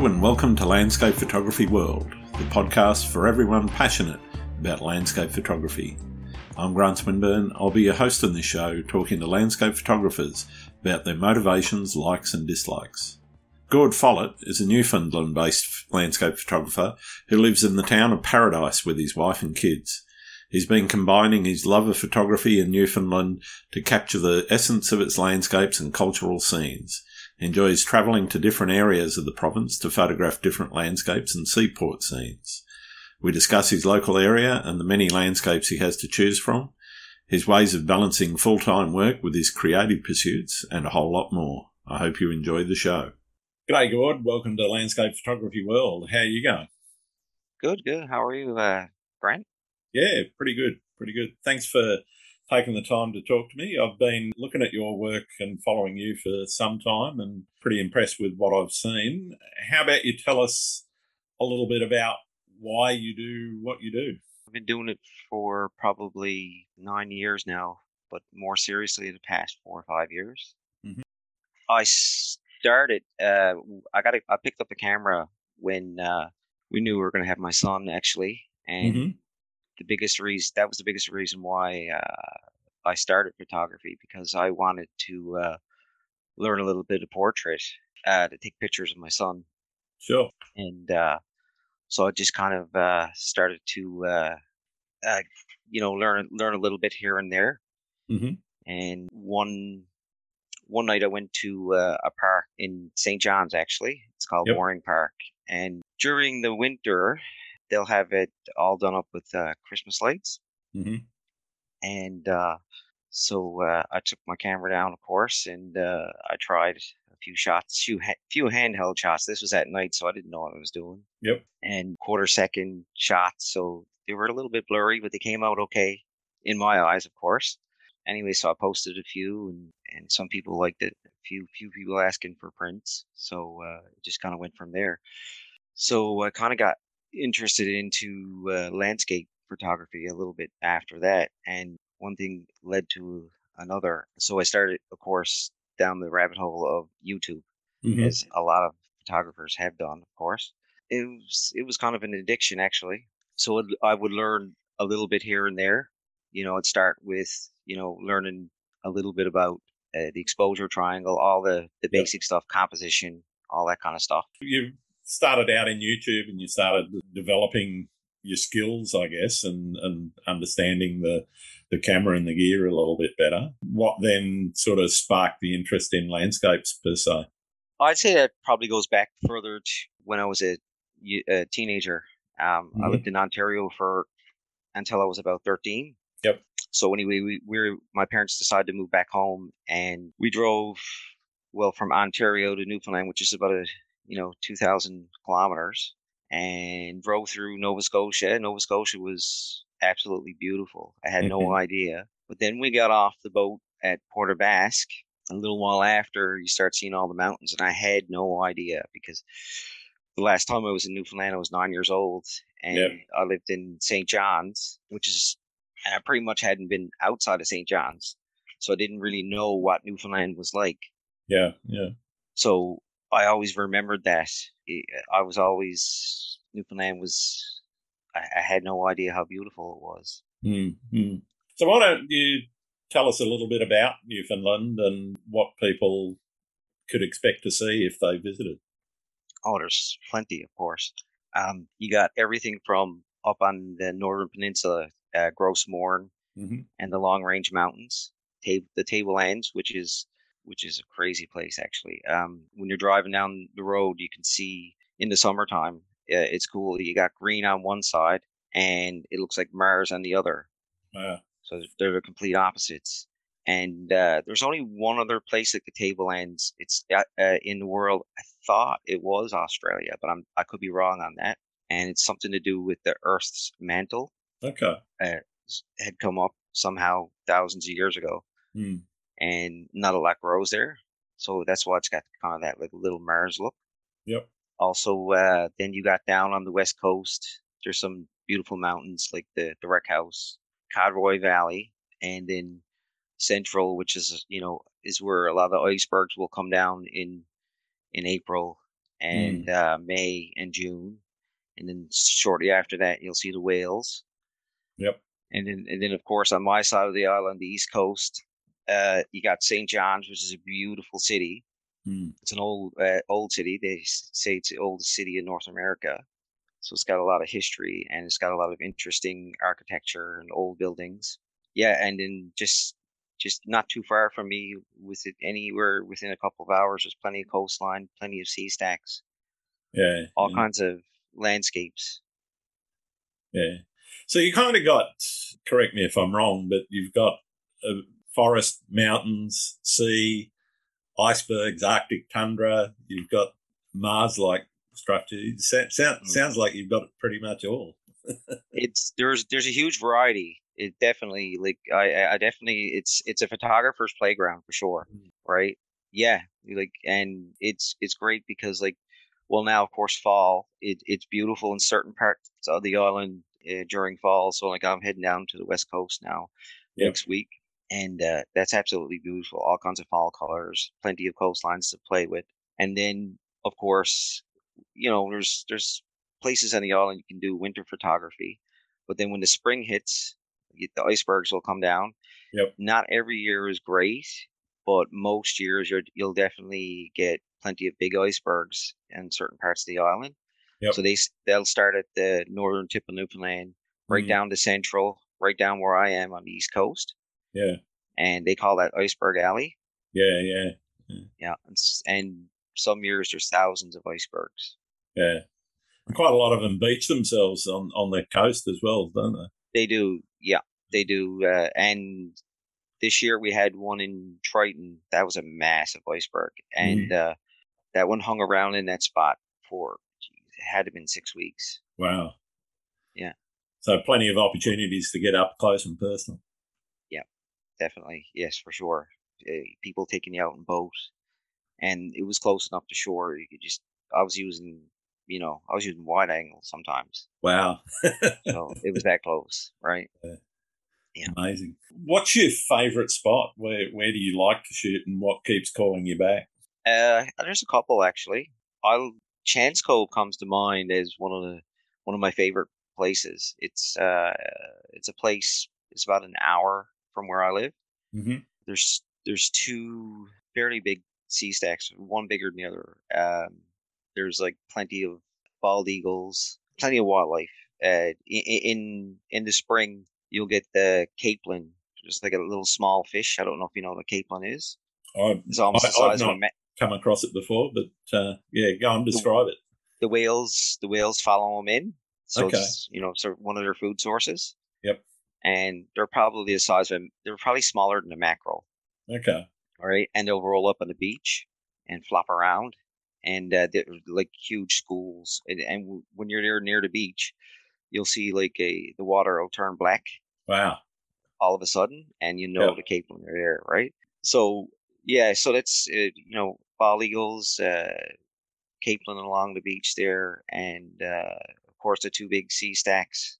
And welcome to Landscape Photography World, the podcast for everyone passionate about landscape photography. I'm Grant Swinburne. I'll be your host on this show, talking to landscape photographers about their motivations, likes, and dislikes. Gord Follett is a Newfoundland based landscape photographer who lives in the town of Paradise with his wife and kids. He's been combining his love of photography in Newfoundland to capture the essence of its landscapes and cultural scenes. He enjoys travelling to different areas of the province to photograph different landscapes and seaport scenes. We discuss his local area and the many landscapes he has to choose from, his ways of balancing full-time work with his creative pursuits, and a whole lot more. I hope you enjoy the show. G'day, Gord. Welcome to Landscape Photography World. How are you going? Good, good. How are you, uh, Grant? Yeah, pretty good, pretty good. Thanks for taking the time to talk to me. I've been looking at your work and following you for some time and pretty impressed with what I've seen. How about you tell us a little bit about why you do what you do? I've been doing it for probably nine years now, but more seriously the past four or five years. Mm-hmm. I started. Uh, I got. A, I picked up a camera when uh, we knew we were going to have my son actually, and mm-hmm. The biggest reason that was the biggest reason why uh, I started photography because I wanted to uh, learn a little bit of portrait uh, to take pictures of my son. Sure. And uh, so I just kind of started to, you know, learn learn a little bit here and there. Mm-hmm. And one one night I went to uh, a park in St. John's, actually. It's called yep. Bowring Park. And during the winter, they'll have it all done up with uh, Christmas lights. Mm-hmm. And uh, so uh, I took my camera down, of course, and uh, I tried a few shots, few ha- few handheld shots. This was at night, so I didn't know what I was doing. Yep. And quarter second shots, so they were a little bit blurry, but they came out okay in my eyes, of course anyway, so I posted a few, and and some people liked it. A few few people asking for prints, so uh, it just kind of went from there. So I kind of got interested into uh, landscape photography a little bit after that, and one thing led to another. So I started, of course, down the rabbit hole of YouTube, mm-hmm. as a lot of photographers have done, of course. It was it was kind of an addiction actually. So it, I would learn a little bit here and there. You know, I'd start with you know, learning a little bit about uh, the exposure triangle, all the, the basic stuff, composition, all that kind of stuff. You started out in YouTube and you started developing your skills, I guess, and, and understanding the, the camera and the gear a little bit better. What then sort of sparked the interest in landscapes per se? I'd say that probably goes back further to when I was a, a teenager. Um, mm-hmm. I lived in Ontario for until I was about 13. Yep. So anyway, we, we my parents decided to move back home, and we drove well from Ontario to Newfoundland, which is about a you know two thousand kilometers, and drove through Nova Scotia. Nova Scotia was absolutely beautiful. I had mm-hmm. no idea, but then we got off the boat at Port aux Basques. A little while after, you start seeing all the mountains, and I had no idea because the last time I was in Newfoundland, I was nine years old, and yep. I lived in St. John's, which is and I pretty much hadn't been outside of St. John's, so I didn't really know what Newfoundland was like. Yeah, yeah. So I always remembered that. I was always Newfoundland was. I, I had no idea how beautiful it was. Mm-hmm. So why don't you tell us a little bit about Newfoundland and what people could expect to see if they visited? Oh, there's plenty, of course. Um, you got everything from up on the northern peninsula uh, Gros Morne, mm-hmm. and the Long Range Mountains, tab- the Tablelands, which is which is a crazy place actually. Um, when you're driving down the road, you can see in the summertime. Uh, it's cool. You got green on one side, and it looks like Mars on the other. Yeah. So they're the complete opposites. And uh, there's only one other place like the Tablelands. It's uh, uh, in the world. I thought it was Australia, but I'm I could be wrong on that. And it's something to do with the Earth's mantle. Okay. Uh, had come up somehow thousands of years ago, mm. And not a lot grows there. So that's why it's got kind of that like little Mars look. Yep. Also, uh, then you got down on the west coast. There's some beautiful mountains like the the Wreck House, Codroy Valley, and then Central, which is you know is where a lot of the icebergs will come down in in April and Mm. uh, May and June, and then shortly after that you'll see the whales. Yep. And then and then of course on my side of the island, the east coast, uh, you got St. John's, which is a beautiful city. Mm. It's an old uh, old city. They say it's the oldest city in North America. So it's got a lot of history and it's got a lot of interesting architecture and old buildings. Yeah, and then just just not too far from me, with it anywhere within a couple of hours, there's plenty of coastline, plenty of sea stacks, Yeah. all yeah. kinds of landscapes. Yeah. So you kind of got, correct me if I'm wrong, but you've got uh, forest, mountains, sea, icebergs, Arctic tundra. You've got Mars like structures. Sound, sound, Mm. Sounds like you've got pretty much all. It's there's there's a huge variety. It definitely like I I definitely it's it's a photographer's playground for sure, Mm. right? Yeah, like and it's it's great because like well now of course fall it it's beautiful in certain parts of the island uh, during fall. So like I'm heading down to the west coast now Yep. next week, and uh, that's absolutely beautiful. All kinds of fall colors, plenty of coastlines to play with, and then of course, you know, there's there's places on the island you can do winter photography, but then when the spring hits, the icebergs will come down. Yep. Not every year is great, but most years you're, you'll definitely get plenty of big icebergs in certain parts of the island. Yep. So they they'll start at the northern tip of Newfoundland, right Mm. down to central, right down where I am on the east coast, Yeah. and they call that Iceberg Alley. Yeah. Yeah. Yeah, and, and some years there's thousands of icebergs. Yeah. And Quite a lot of them beach themselves on, on the coast as well, don't they? They do, yeah, they do. Uh, and this year we had one in Triton. That was a massive iceberg, and uh, that one hung around in that spot for geez, it had to been six weeks. Wow. Yeah. So plenty of opportunities to get up close and personal. Definitely, yes, for sure. Uh, people taking you out in boats, and it was close enough to shore. You could just. I was using, you know, I was using wide angle sometimes, Wow. so it was that close, right? Yeah, Amazing. What's your favourite spot? Where where do you like to shoot and what keeps calling you back? Uh, there's a couple actually. I'll Chance Cove comes to mind as one of the one of my favorite places. It's uh, it's a place. It's about an hour from where I live. Mm-hmm. There's there's two fairly big sea stacks, one bigger than the other. Um, there's like plenty of bald eagles, plenty of wildlife. Uh, in in the spring, you'll get the capelin, just like a little small fish. I don't know if you know what a capelin is. I've, It's almost I- the size I've of a ma- come across it before, but uh, yeah, go and describe it. the whales the whales follow them in so Okay. it's you know sort of one of their food sources Yep. And they're probably the size of a, they're probably smaller than a mackerel Okay. all right and they'll roll up on the beach and flop around and uh, they're like huge schools and, and when you're there near the beach you'll see like a the water will turn black Wow. all of a sudden, and you know Yeah. the Cape when they're there, right? So yeah, so that's uh, you know bald eagles, uh, capelin along the beach there, and uh, of course the two big sea stacks,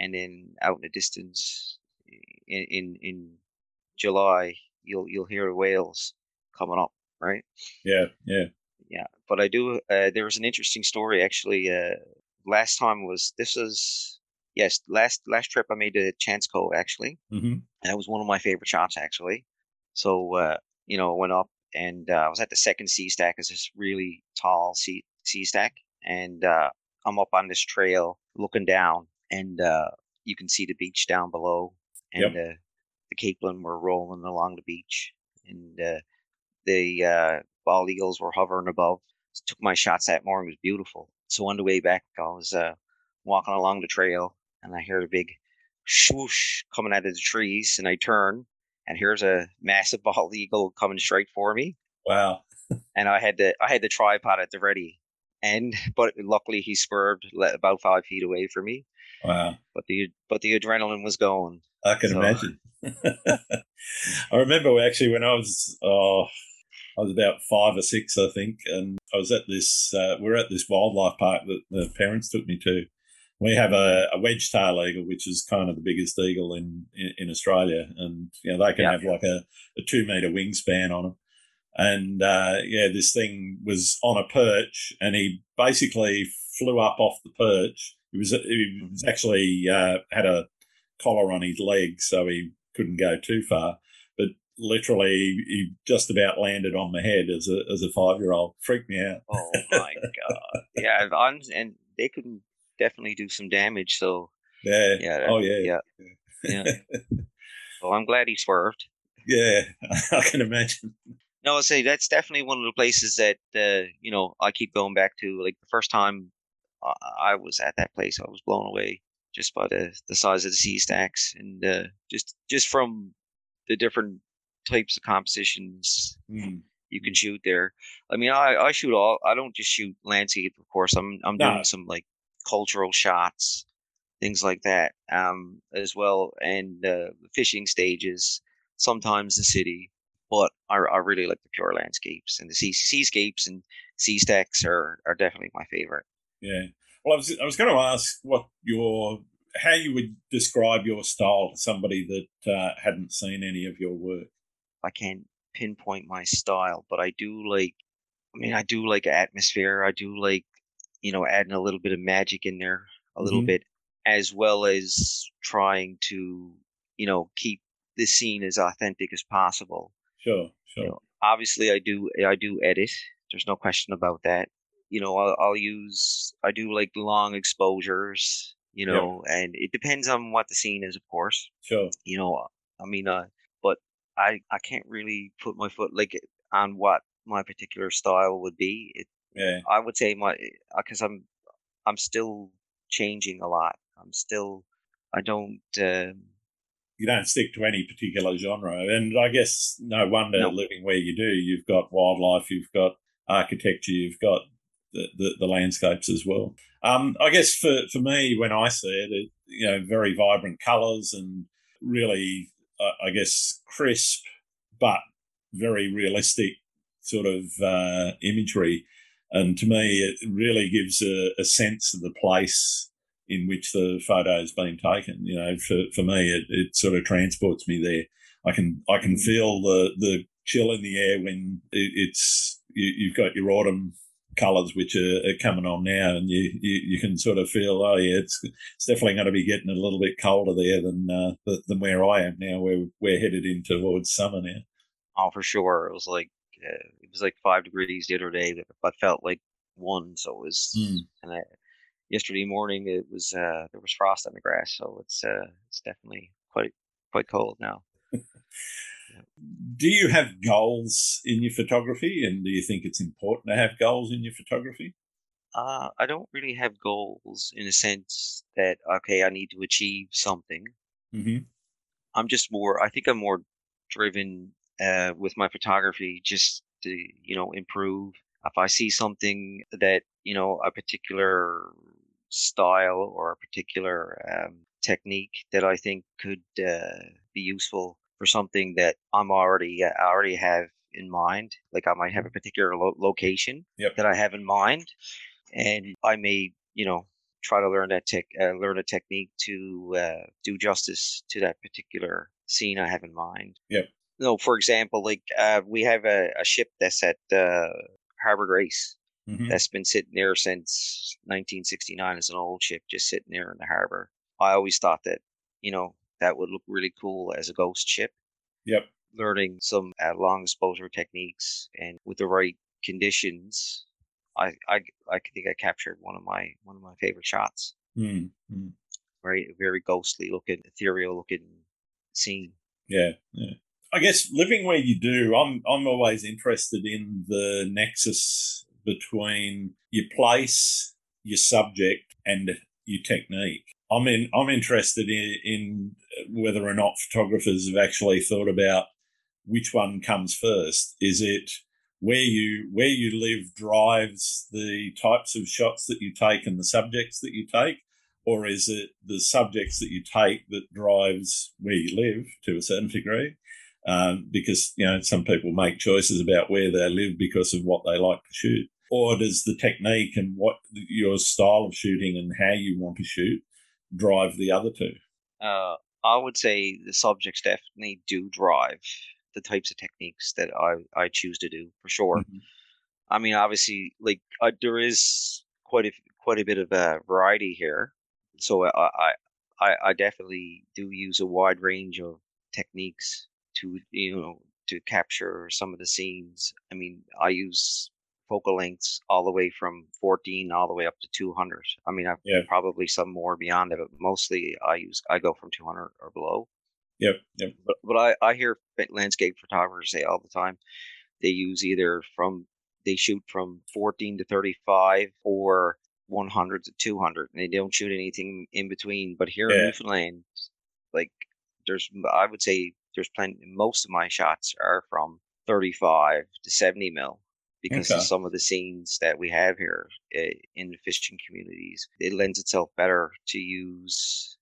and then out in the distance in in, in July you'll you'll hear whales coming up, right? Yeah. Yeah. Yeah, but I do. Uh, there was an interesting story actually. Uh, last time was this was yes last last trip I made to Chance Cove actually Mm-hmm. and it was one of my favorite shots actually. So uh, you know, I went up and uh, I was at the second sea stack. It's this really tall sea sea stack, and uh, I'm up on this trail looking down, and uh, you can see the beach down below, and uh, the capelin were rolling along the beach, and uh, the uh, bald eagles were hovering above. Took my shots that morning. It was beautiful. So on the way back, I was uh, walking along the trail, and I heard a big swoosh coming out of the trees, and I turn, and here's a massive bald eagle coming straight for me, Wow. and I had the I had the tripod at the ready, and but luckily he swerved about five feet away from me, Wow. but the but the adrenaline was going. I can So- imagine. I remember actually when I was, oh, I was about five or six, I think, and I was at this. Uh, we are at this wildlife park that the parents took me to. We have a, a wedge tail eagle, which is kind of the biggest eagle in in, in Australia, and you know they can Yeah. have like a, a two meter wingspan on them. And uh, yeah, this thing was on a perch, and he basically flew up off the perch. He was he was actually uh, had a collar on his leg, so he couldn't go too far. But literally, he just about landed on my head as a as a five year old. Freaked me out. Oh my god! Yeah, on, and they can definitely do some damage. So yeah, yeah, oh yeah, yeah, yeah. well, I'm glad he swerved. Yeah, I can imagine. No, I'll say that's definitely one of the places that uh, you know I keep going back to. Like the first time I was at that place, I was blown away just by the the size of the sea stacks and uh, just just from the different types of compositions mm. you can shoot there. I mean, I, I shoot all. I don't just shoot landscape, of course. I'm I'm No. doing some like cultural shots, things like that, um, as well, and uh, fishing stages. Sometimes the city, but I, I really like the pure landscapes and the sea seascapes and sea stacks are are definitely my favorite. Yeah. Well, I was I was going to ask what your how you would describe your style to somebody that uh, hadn't seen any of your work. I can't pinpoint my style, but I do like. I mean, I do like atmosphere. I do like, you know, adding a little bit of magic in there, a little Mhm. bit, as well as trying to, you know, keep the scene as authentic as possible. Sure, sure. You know, obviously, I do. I do edit. There's no question about that. You know, I'll, I'll use. I do like long exposures. You know, and it depends on what the scene is, of course Sure. you know i mean uh but i i can't really put my foot like on what my particular style would be it, Yeah. i would say my because i'm i'm still changing a lot i'm still i don't um You don't stick to any particular genre, and I guess no wonder No. living where you do. You've got wildlife, you've got architecture, you've got the, the, the landscapes as well. Um, I guess for, for me, when I see it, it you know, very vibrant colours and really, uh, I guess, crisp but very realistic sort of uh, imagery. And to me, it really gives a, a sense of the place in which the photo has been taken. You know, for, for me, it, it sort of transports me there. I can I can feel the the chill in the air when it, it's you, you've got your autumn colours which are, are coming on now, and you, you you can sort of feel oh yeah, it's it's definitely going to be getting a little bit colder there than uh, th- than where I am now. We're we're headed in towards summer now. oh for sure it was like uh, it was like five degrees the other day but felt like one so it was Mm. and I, yesterday morning it was uh there was frost on the grass so it's uh it's definitely quite quite cold now Do you have goals in your photography, and do you think it's important to have goals in your photography? Uh, I don't really have goals in a sense that okay, I need to achieve something. Mm-hmm. I'm just more. I think I'm more driven uh, with my photography, just to you know improve. If I see something that you know a particular style or a particular um, technique that I think could uh, be useful for something that I'm already I already have in mind, like I might have a particular lo- location Yep. that I have in mind, and I may you know try to learn that tech uh, learn a technique to uh, do justice to that particular scene I have in mind. Yep. No, for example, like uh, we have a, a ship that's at uh, Harbor Grace Mm-hmm. that's been sitting there since 1969 as an old ship just sitting there in the harbor. I always thought that you know that would look really cool as a ghost ship. Yep. Learning some uh, long exposure techniques and with the right conditions, I I I think I captured one of my one of my favorite shots. Mm-hmm. Very very ghostly looking, ethereal looking scene. Yeah, yeah. I guess living where you do, I'm I'm always interested in the nexus between your place, your subject, and your technique. I mean, I'm interested in, in whether or not photographers have actually thought about which one comes first. Is it where you where you live drives the types of shots that you take and the subjects that you take, or is it the subjects that you take that drives where you live to a certain degree? Um, because you know some people make choices about where they live because of what they like to shoot, or does the technique and what your style of shooting and how you want to shoot drive the other two? Uh, I would say the subjects definitely do drive the types of techniques that I I choose to do for sure. Mm-hmm. I mean, obviously, like uh, there is quite a quite a bit of a variety here, so I, I I I definitely do use a wide range of techniques to you know to capture some of the scenes. I mean, I use focal lengths all the way from 14 all the way up to 200. I mean, I've Yeah. probably some more beyond it, but mostly I use I go from 200 or below. Yep. Yep. But but I I hear landscape photographers say all the time they use either from they shoot from 14 to 35 or 100 to 200 and they don't shoot anything in between but here in newfoundland like there's i would say there's plenty most of my shots are from 35 to 70 mil because Okay. of some of the scenes that we have here uh, in the fishing communities it lends itself better to use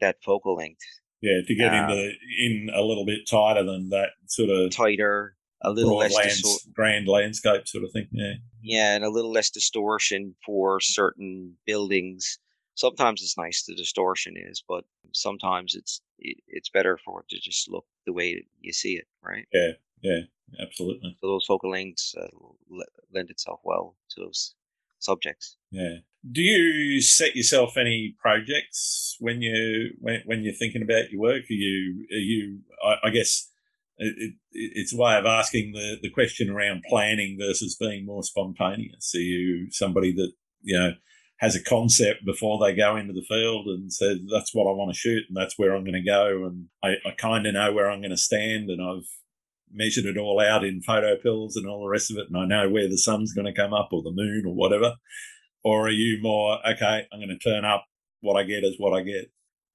that focal length Yeah. To get Uh, into in a little bit tighter than that sort of tighter a little less lands, grand landscape sort of thing. Yeah. Yeah, and a little less distortion for certain buildings. Sometimes it's nice the distortion is, but sometimes it's it, it's better for it to just look the way you see it, right? Yeah. Yeah. Absolutely. So those focal lengths uh, l- lend itself well to those subjects. Yeah. Do you set yourself any projects when you when, when you're thinking about your work? Are you are you? I, I guess it, it, it's a way of asking the the question around planning versus being more spontaneous. Are you somebody that you know has a concept before they go into the field and says that's what I want to shoot and that's where I'm going to go and I, I kind of know where I'm going to stand and I've measured it all out in PhotoPills and all the rest of it and I know where the sun's going to come up or the moon or whatever or are you more okay i'm going to turn up what i get is what i get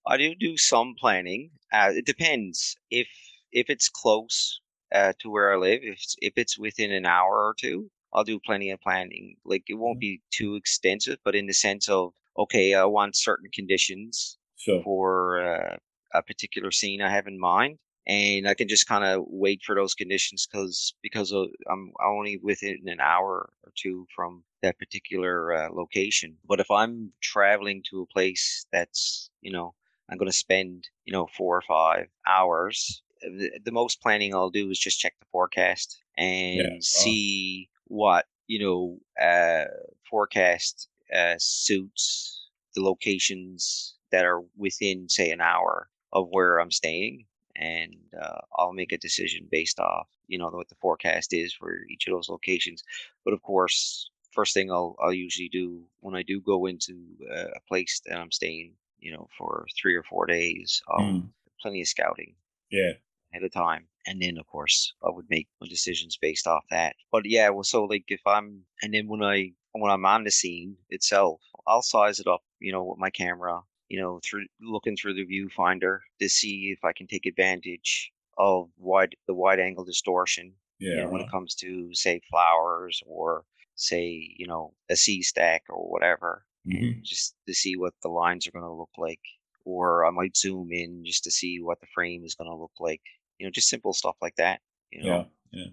I do do some planning. Uh, it depends if if it's close uh, to where I live. If it's, if it's within an hour or two, I'll do plenty of planning. Like it won't be too extensive, but in the sense of okay, I want certain conditions sure for uh, a particular scene I have in mind, and I can just kind of wait for those conditions because because of, I'm only within an hour or two from that particular uh, location. But if I'm traveling to a place that's you know I'm going to spend you know four or five hours. The, the most planning I'll do is just check the forecast and Yeah, wow. see what you know uh, forecast uh, suits the locations that are within say an hour of where I'm staying, and uh, I'll make a decision based off you know what the forecast is for each of those locations. But of course, first thing I'll I'll usually do when I do go into a place that I'm staying, you know, for three or four days, I'll Mm. plenty of scouting yeah ahead of time. And then of course I would make my decisions based off that. But yeah, well so like if I'm and then when I when I'm on the scene itself, I'll size it up, you know, with my camera, you know, through looking through the viewfinder to see if I can take advantage of wide the wide angle distortion yeah you know, when it comes to say flowers or say you know a sea stack or whatever Mhm. and just to see what the lines are going to look like or i might zoom in just to see what the frame is going to look like you know just simple stuff like that you know? Yeah yeah.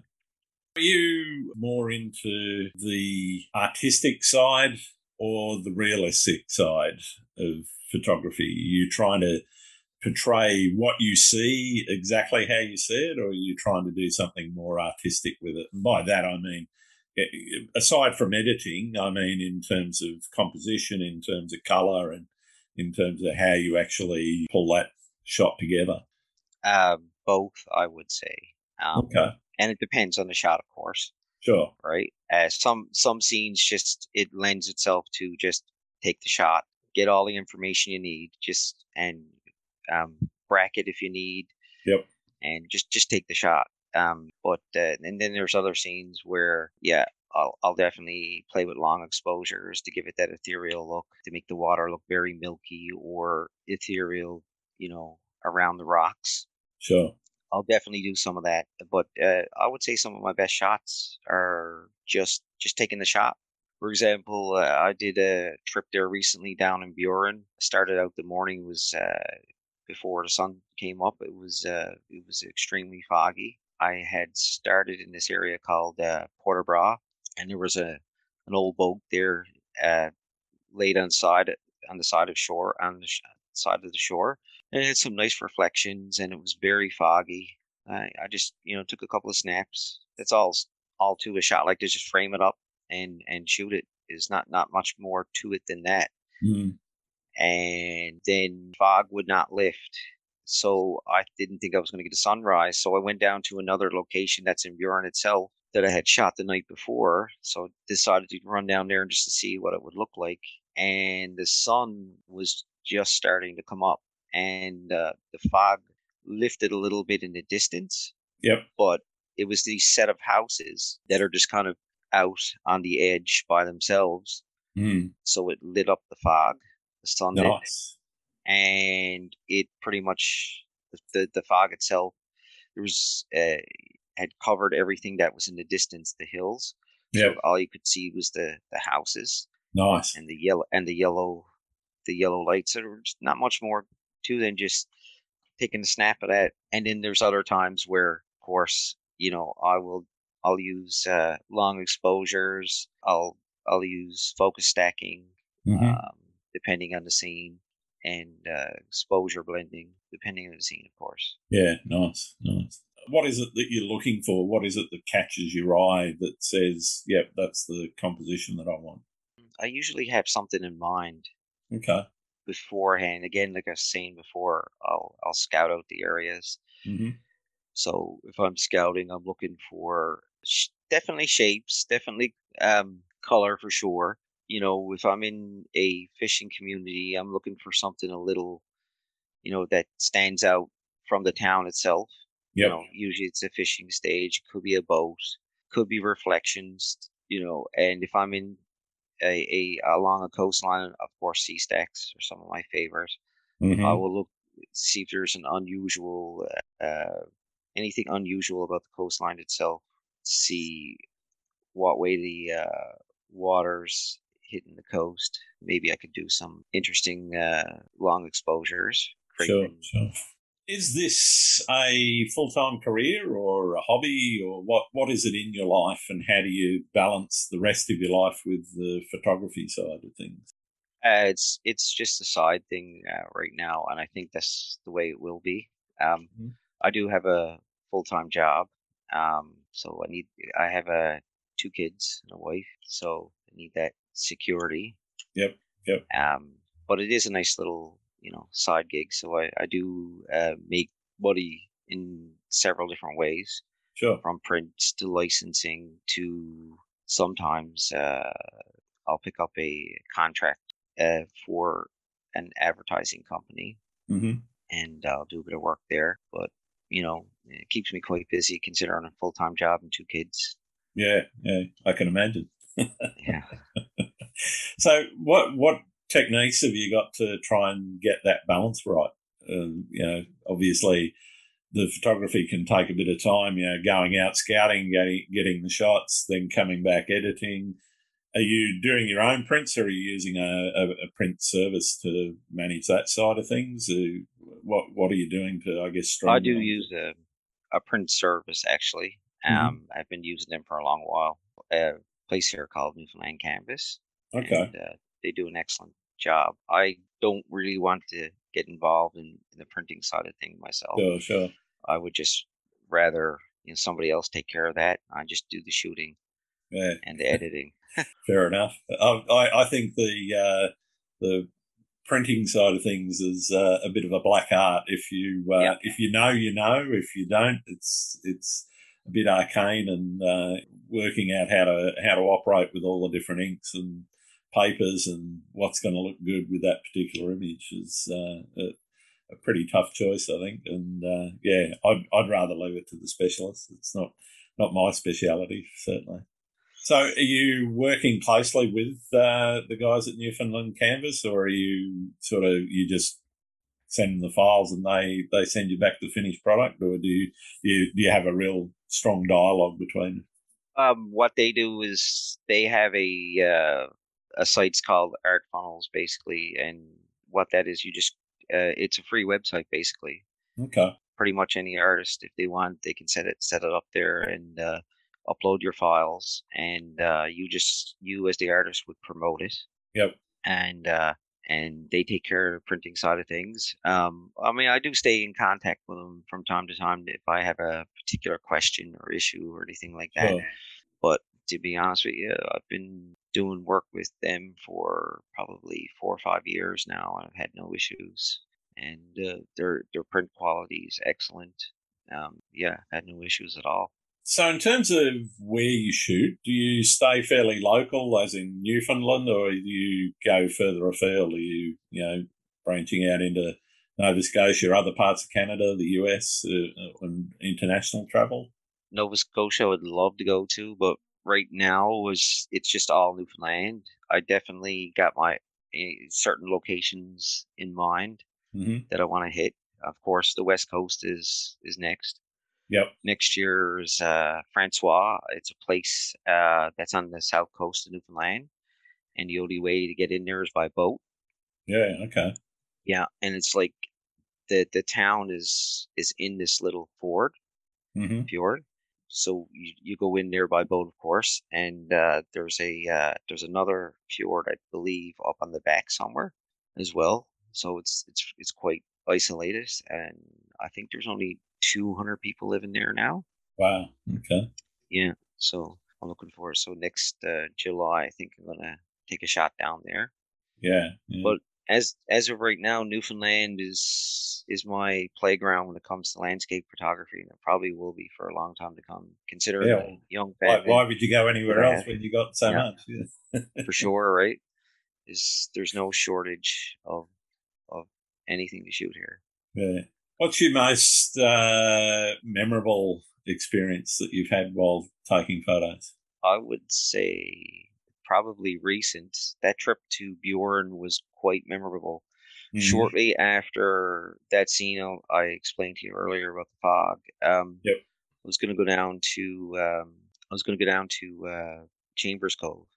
Are you more into the artistic side or the realistic side of photography? Are you trying to portray what you see exactly how you see it or are you trying to do something more artistic with it? And by that i mean eh, aside from editing i mean in terms of composition in terms of color and in terms of how you actually pull that shot together. Um, both i would say. Um, okay. and it depends on the shot of course sure. right? Uh, some some scenes just it lends itself to just take the shot get all the information you need just and um, bracket if you need Yep. and just just take the shot um, but uh, and then there's other scenes where yeah I'll, I'll definitely play with long exposures to give it that ethereal look to make the water look very milky or ethereal you know around the rocks sure I'll definitely do some of that. But uh, I would say some of my best shots are just just taking the shot. For example, uh, I did a trip there recently down in Burin. Started out the morning was uh, before the sun came up. It was uh, it was extremely foggy. I had started in this area called uh, and there was a an old boat there uh, laid on side on the side of shore on the sh- side of the shore and it had some nice reflections and it was very foggy I, I just you know took a couple of snaps. That's all all to a shot like to just frame it up and and shoot it is not not much more to it than that. Mm. And then fog would not lift. So I didn't think I was going to get a sunrise. So I went down to another location that's in Burin itself that I had shot the night before. So decided to run down there and just to see what it would look like. And the sun was just starting to come up, and uh, the fog lifted a little bit in the distance. Yep. But it was these set of houses that are just kind of out on the edge by themselves. Mm. So it lit up the fog. The sun Nice. and it pretty much the the fog itself there was uh, had covered everything that was in the distance, the hills. So all you could see was the the houses Nice. and the yellow and the yellow the yellow lights. There was not much more to than just taking a snap of that. And then there's other times where, of course, you know, I will I'll use uh, long exposures. I'll I'll use focus stacking, Mhm. um, depending on the scene, and uh, exposure blending, depending on the scene, of course. Yeah, nice, nice. What is it that you're looking for? What is it that catches your eye that says, "Yep, that's the composition that I want"? I usually have something in mind Okay. beforehand. Again, like I've seen before, I'll I'll scout out the areas. hmm So if I'm scouting, I'm looking for sh- definitely shapes, definitely um, color for sure. You know, if I'm in a fishing community, I'm looking for something a little, you know, that stands out from the town itself. You know, usually it's a fishing stage, could be a boat, could be reflections. You know, and if I'm in a, a along a coastline, of course, sea stacks are some of my favorites. hmm I will look see if there's an unusual uh, anything unusual about the coastline itself. See what way the uh, waters hitting the coast. Maybe I could do some interesting uh, long exposures. Sure, sure. Is this a full time career or a hobby, or what? What is it in your life, and how do you balance the rest of your life with the photography side of things? Uh, it's it's just a side thing uh, right now, and I think that's the way it will be. Um, Mhm. I do have a full time job, um, so I need I have uh, two kids and a wife, so I need that security. Yep, yep. Um, but it is a nice little you know side gig, so I I do uh, make money in several different ways, Sure. from prints to licensing to sometimes uh, I'll pick up a contract uh, for an advertising company hmm and I'll do a bit of work there. But you know, it keeps me quite busy considering a full time job and two kids. Yeah, yeah. I can imagine. Yeah. So, what what techniques have you got to try and get that balance right? Um, you know, obviously, the photography can take a bit of time. You know, going out scouting, getting getting the shots, then coming back editing. Are you doing your own prints, or are you using a, a, a print service to manage that side of things? Uh, what What are you doing to, I guess, I do streamline- use a, a print service actually. Mhm. Um, I've been using them for a long while. A place here called Newfoundland Canvas. Okay. And, uh, they do an excellent job. I don't really want to get involved in, in the printing side of things myself. Sure, sure. I would just rather you know somebody else take care of that. I just do the shooting Yeah. and the editing. Fair enough. I, I, I think the uh, the printing side of things is uh, a bit of a black art. If you uh, Yeah. if you know, you know. If you don't, it's it's a bit arcane and uh, working out how to how to operate with all the different inks and papers and what's going to look good with that particular image is uh, a, a pretty tough choice, I think. And uh, yeah, I'd I'd rather leave it to the specialists. It's not not my speciality, certainly. So, are you working closely with uh, the guys at Newfoundland Canvas, or are you sort of you just send them the files and they they send you back the finished product, or do you do you, do you have a real strong dialogue between? Um, what they do is they have a uh, a site's called Art Funnels, basically, and what that is, you just uh, it's a free website, basically. Okay, Pretty much any artist, if they want, they can set it set it up there and uh, upload your files, and uh, you just you as the artist would promote it. Yep. And uh, and they take care of the printing side of things. Um, I mean, I do stay in contact with them from time to time if I have a particular question or issue or anything like that. Sure. But to be honest with you, I've been doing work with them for probably four or five years now, and I've had no issues. And uh, their their print quality is excellent. Um, yeah, had no issues at all. So, in terms of where you shoot, do you stay fairly local, as in Newfoundland, or do you go further afield? Are you, you know, branching out into Nova Scotia, or other parts of Canada, the US, uh, and international travel? Nova Scotia, I would love to go to, but right now was it's just all Newfoundland. I definitely got my uh, certain locations in mind Mm-hmm. that I want to hit. Of course, the West Coast is is next. Yep. Next year's uh, Francois. It's a place uh, that's on the south coast of Newfoundland, and the only way to get in there is by boat. Yeah. Okay. Yeah, and it's like the the town is is in this little ford Mm-hmm. fjord. So you, you go in there by boat, of course, and uh, there's a uh, there's another fjord, I believe, up on the back somewhere as well. So it's it's it's quite isolated, and I think there's only 200 people living there now. Wow. Okay. Yeah, so I'm looking forward. So next uh, July, I think I'm gonna take a shot down there. Yeah. yeah. But as as of right now, Newfoundland is is my playground when it comes to landscape photography, and it probably will be for a long time to come. Considering Yeah. young why, why would you go anywhere Yeah. else when you got so Yeah. much? Yeah. for sure, right? Is there's no shortage of of anything to shoot here. Yeah. What's your most uh, memorable experience that you've had while taking photos? I would say probably recent. That trip to Burin was quite memorable. Mhm. Shortly after that scene I I explained to you earlier about the fog, um, Yep. I was going to go down to um, I was going to go down to uh, Chambers Cove,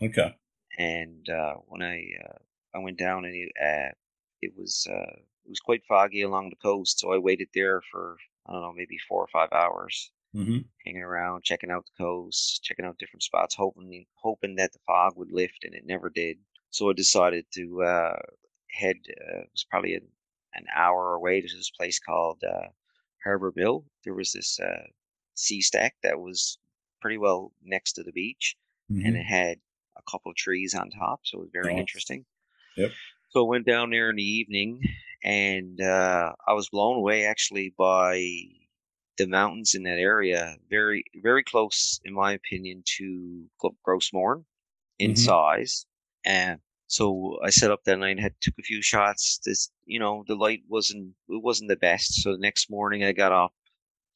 Okay. and uh, when I uh, I went down and it, uh, it was uh, it was quite foggy along the coast, so I waited there for I don't know maybe four or five hours, hmm hanging around, checking out the coast, checking out different spots, hoping hoping that the fog would lift, and it never did. So I decided to uh, head. Uh, it was probably an, an hour away to this place called uh, Harbor Mille. There was this uh, sea stack that was pretty well next to the beach, and it had a couple of trees on top, so it was very interesting. Yep. So I went down there in the evening, and uh, I was blown away actually by the mountains in that area. Very, very close, in my opinion, to Gro- Gros Morne in Mhm. size. And so I set up that night, had took a few shots. This, you know, the light wasn't it wasn't the best. So the next morning I got up,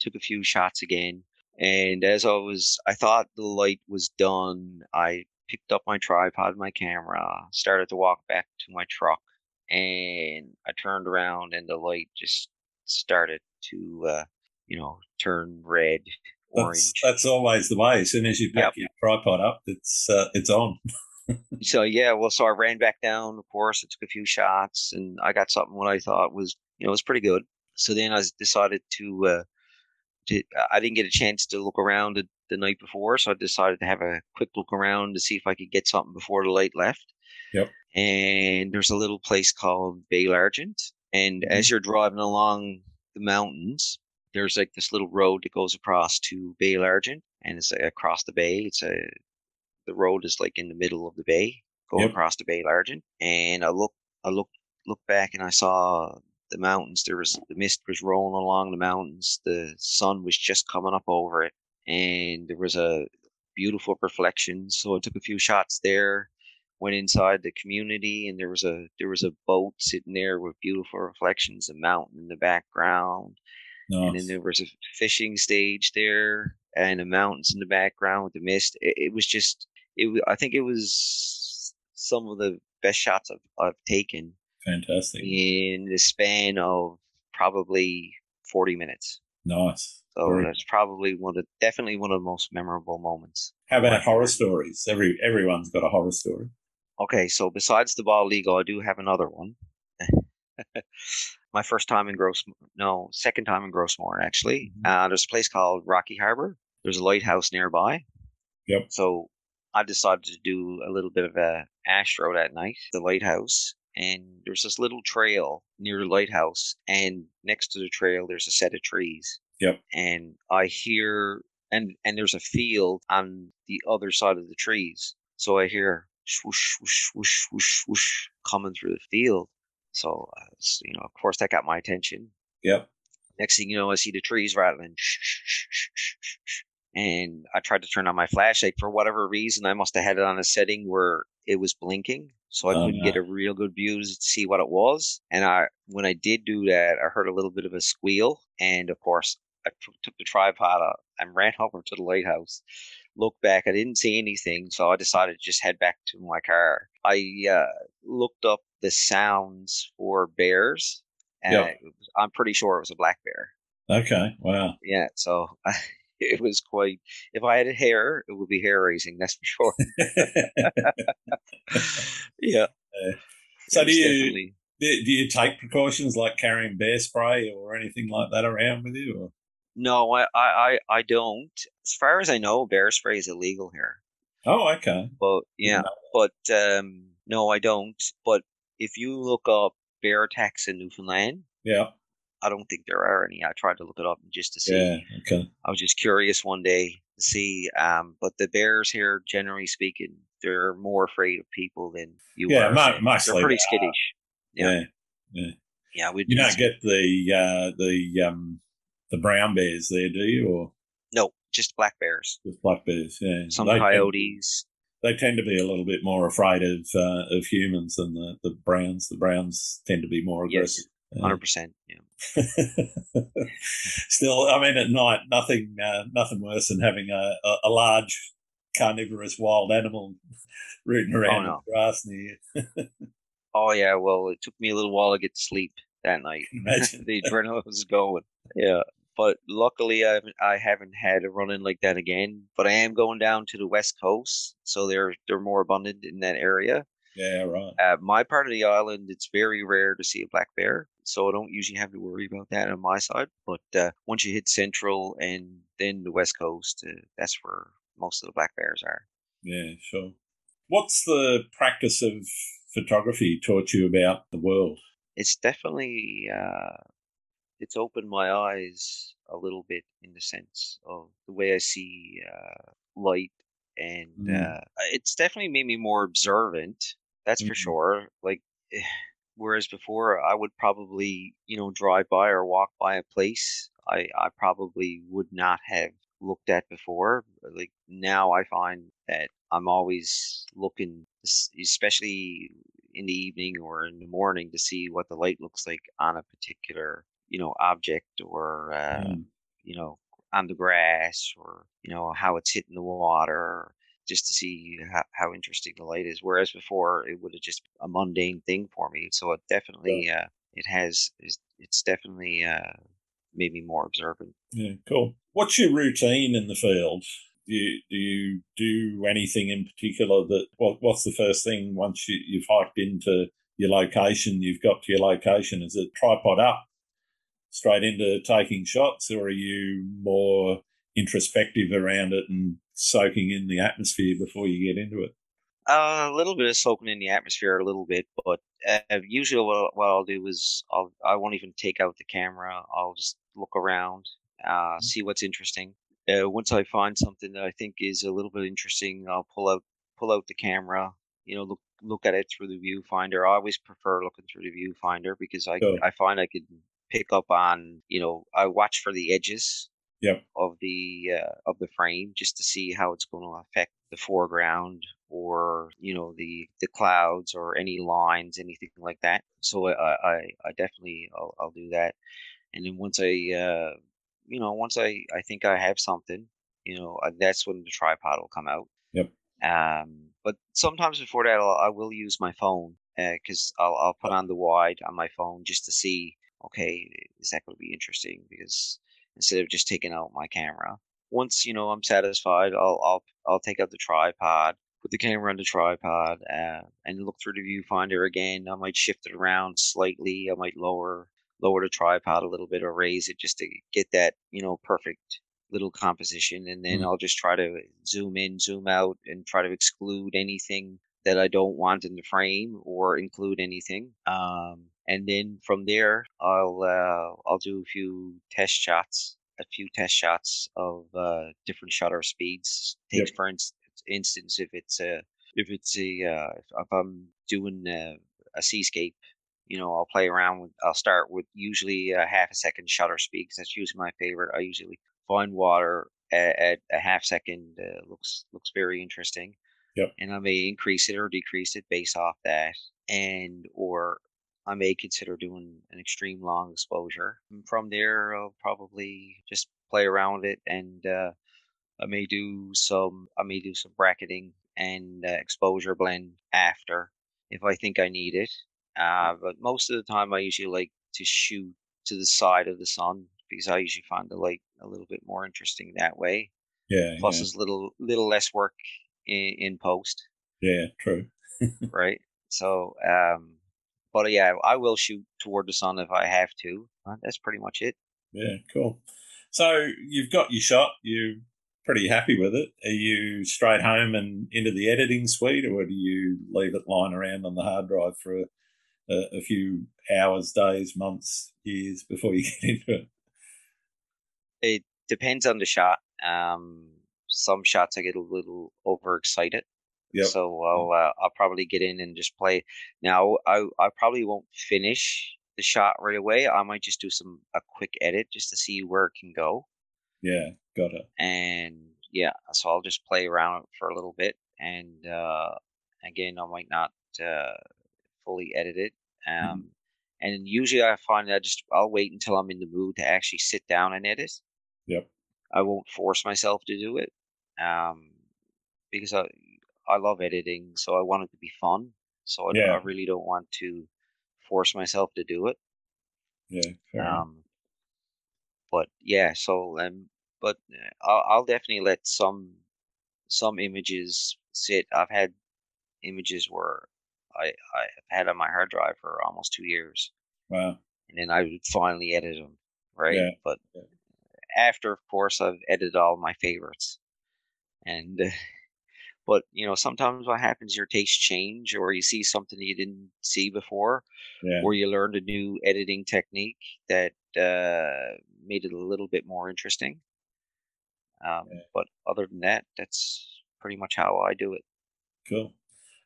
took a few shots again, and as I was, I thought the light was done. I picked up my tripod, my camera, started to walk back to my truck, and I turned around, and the light just started to, uh, you know, turn red, orange. that's always the way. As soon as you pack your tripod up, it's uh, it's on. so yeah, well, so I ran back down. Of course, I took a few shots, and I got something what I thought was, you know, was pretty good. So then I decided to, uh, to uh, I didn't get a chance to look around the, the night before, so I decided to have a quick look around to see if I could get something before the light left. Yep. And there's a little place called Bay L'Argent, and as mm-hmm. you're driving along the mountains, there's like this little road that goes across to Bay L'Argent, and it's uh, across the bay. It's a the road is like in the middle of the bay, going Yep. across the Bay L'Argent. And I look, I look, look back, and I saw the mountains. There was the mist was rolling along the mountains. The sun was just coming up over it, and there was a beautiful reflection. So I took a few shots there. Went inside the community, and there was a there was a boat sitting there with beautiful reflections, a mountain in the background, and then there was a fishing stage there and the mountains in the background with the mist it, it was just it i think it was some of the best shots i've, I've taken Fantastic. in the span of probably 40 minutes Nice. so that's probably one of definitely one of the most memorable moments How about horror stories? Every everyone's got a horror story. okay so besides the ball legal, i do have another one my first time in gross no second time in Gros Morne actually Mhm. uh, there's a place called rocky harbor there's a lighthouse nearby Yep. So I decided to do a little bit of a astro that night, the lighthouse, and there's this little trail near the lighthouse, and next to the trail there's a set of trees. Yep. And I hear and and there's a field on the other side of the trees. So I hear swoosh, swoosh, swoosh, swoosh, swoosh coming through the field. So, uh, you know, of course, that got my attention. Yep. Next thing you know, I see the trees rattling. And I tried to turn on my flashlight. For whatever reason, I must have had it on a setting where it was blinking. So I Oh, couldn't no. get a real good view to see what it was. And I, when I did do that, I heard a little bit of a squeal. And of course, I took the tripod out and ran over to the lighthouse. Looked back, I didn't see anything, so I decided to just head back to my car. I uh, looked up the sounds for bears, and Yeah. it was- I'm pretty sure it was a black bear. Okay. Wow. Yeah, so it was quite. If I had hair, it would be hair raising. That's for sure. yeah. so do you definitely- do, do you take precautions like carrying bear spray or anything like that around with you? Or? No, I, I, I I don't. As far as I know, bear spray is illegal here. Oh, okay. But yeah, but um, no, I don't. But if you look up bear attacks in Newfoundland, Yeah. I don't think there are any. I tried to look it up just to see. Yeah. Okay. I was just curious one day to see. Um, but the bears here, generally speaking, they're more afraid of people than you Yeah, are. mo- They're pretty skittish. Yeah. Yeah. Yeah, we You don't get the uh, the um, the brown bears there, do you, or no, just black bears. just black bears? Yeah. Some They tend- coyotes. they tend to be a little bit more afraid of uh, of humans than the, the browns. The browns tend to be more aggressive. Uh, Hundred percent. Yeah. Still, I mean, at night, nothing uh, nothing worse than having a, a, a large carnivorous wild animal rooting around no. in the grass near you. Oh yeah. Well, it took me a little while to get to sleep that night. Imagine. the adrenaline was going. Yeah. But luckily, I haven't, I haven't had a run in like that again. But I am going down to the west coast, so they're they're more abundant in that area. yeah, right. Uh, my part of the island, it's very rare to see a black bear, so I don't usually have to worry about that on my side. But uh, once you hit central and then the west coast, uh, that's where most of the black bears are. Yeah, sure. What's the practice of photography taught you about the world? It's definitely uh, it's opened my eyes a little bit in the sense of the way I see uh, light, and Mm. uh, it's definitely made me more observant. That's for Mhm. sure. Like, eh, whereas before I would probably you know drive by or walk by a place I I probably would not have looked at before. Like now I find that I'm always looking, especially in the evening or in the morning, to see what the light looks like on a particular you know object or uh, Mm. you know on the grass or you know how it's hitting the water just to see how, how interesting the light is whereas before it would have just been a mundane thing for me so it definitely uh, it has is it's definitely uh, made me more observant Yeah, cool. What's your routine in the field? Do you, do you do anything in particular that, what, what's the first thing once you, you've hiked into your location, you've got to your location? Is it tripod up, straight into taking shots, or are you more introspective around it and soaking in the atmosphere before you get into it? Uh, a little bit of soaking in the atmosphere, a little bit, but uh, usually what, what I'll do is I'll I won't even take out the camera. I'll just look around, uh, see what's interesting. Uh, once I find something that I think is a little bit interesting, I'll pull out pull out the camera. You know, look look at it through the viewfinder. I always prefer looking through the viewfinder because I. I find I can pick up on you know I watch for the edges Yep. of the uh, of the frame just to see how it's going to affect the foreground or you know the the clouds or any lines anything like that. So i i, I definitely I'll, I'll do that. And then once i uh you know once i i think i have something you know uh, that's when the tripod will come out. Yep. um but sometimes before that I'll, i will use my phone because I'll, I'll put on the wide on my phone just to see okay is that going to be interesting? Because instead of just taking out my camera. Once you know I'm satisfied, I'll I'll I'll take out the tripod, put the camera on the tripod, uh, and look through the viewfinder again. I might shift it around slightly. I might lower lower the tripod a little bit or raise it just to get that you know perfect little composition, and then Mm. I'll just try to zoom in, zoom out, and try to exclude anything that I don't want in the frame or include anything. Um, and then from there, I'll uh, I'll do a few test shots, a few test shots of uh, different shutter speeds. Takes Yep. for instance, instance if it's a if it's a uh, if I'm doing a, a seascape, you know, I'll play around with. I'll start with usually a half a second shutter speed 'cause that's usually my favorite. I usually find water at, at a half second uh, looks looks very interesting. Yep. And I may increase it or decrease it based off that, and or I may consider doing an extreme long exposure. And from there, I'll probably just play around it, and uh, I may do some. I may do some bracketing and uh, exposure blend after if I think I need it. Uh, but most of the time, I usually like to shoot to the side of the sun because I usually find the light a little bit more interesting that way. Yeah, Plus, yeah, it's little little less work in, in post, yeah, true. right? So, um, but yeah, I will shoot toward the sun if I have to. Uh, That's pretty much it. Yeah, cool. So you've got your shot. You're pretty happy with it. Are you straight home and into the editing suite, or do you leave it lying around on the hard drive for a, a, a few hours, days, months, years before you get into it? It depends on the shot. Um, some shots I get a little overexcited. Yep. So I'll uh, I'll probably get in and just play. Now I I probably won't finish the shot right away. I might just do some a quick edit just to see where it can go. Yeah, got it. And yeah, so I'll just play around for a little bit. And uh, again, I might not uh, fully edit it. Um, And usually I find I just I'll wait until I'm in the mood to actually sit down and edit. Yep. I won't force myself to do it um, because I I love editing, so I want it to be fun. So I, Yeah. I really don't want to force myself to do it. Yeah. Um, but yeah, so um, but uh, I'll, I'll definitely let some some images sit. I've had images where I I have had on my hard drive for almost two years, Wow. and then I would finally edit them, right? Yeah, But yeah. after, of course, I've edited all my favorites, and uh, but you know sometimes what happens, your tastes change, or you see something you didn't see before, Yeah, or you learned a new editing technique that uh, made it a little bit more interesting. Um, Yeah. But other than that, that's pretty much how I do it. cool.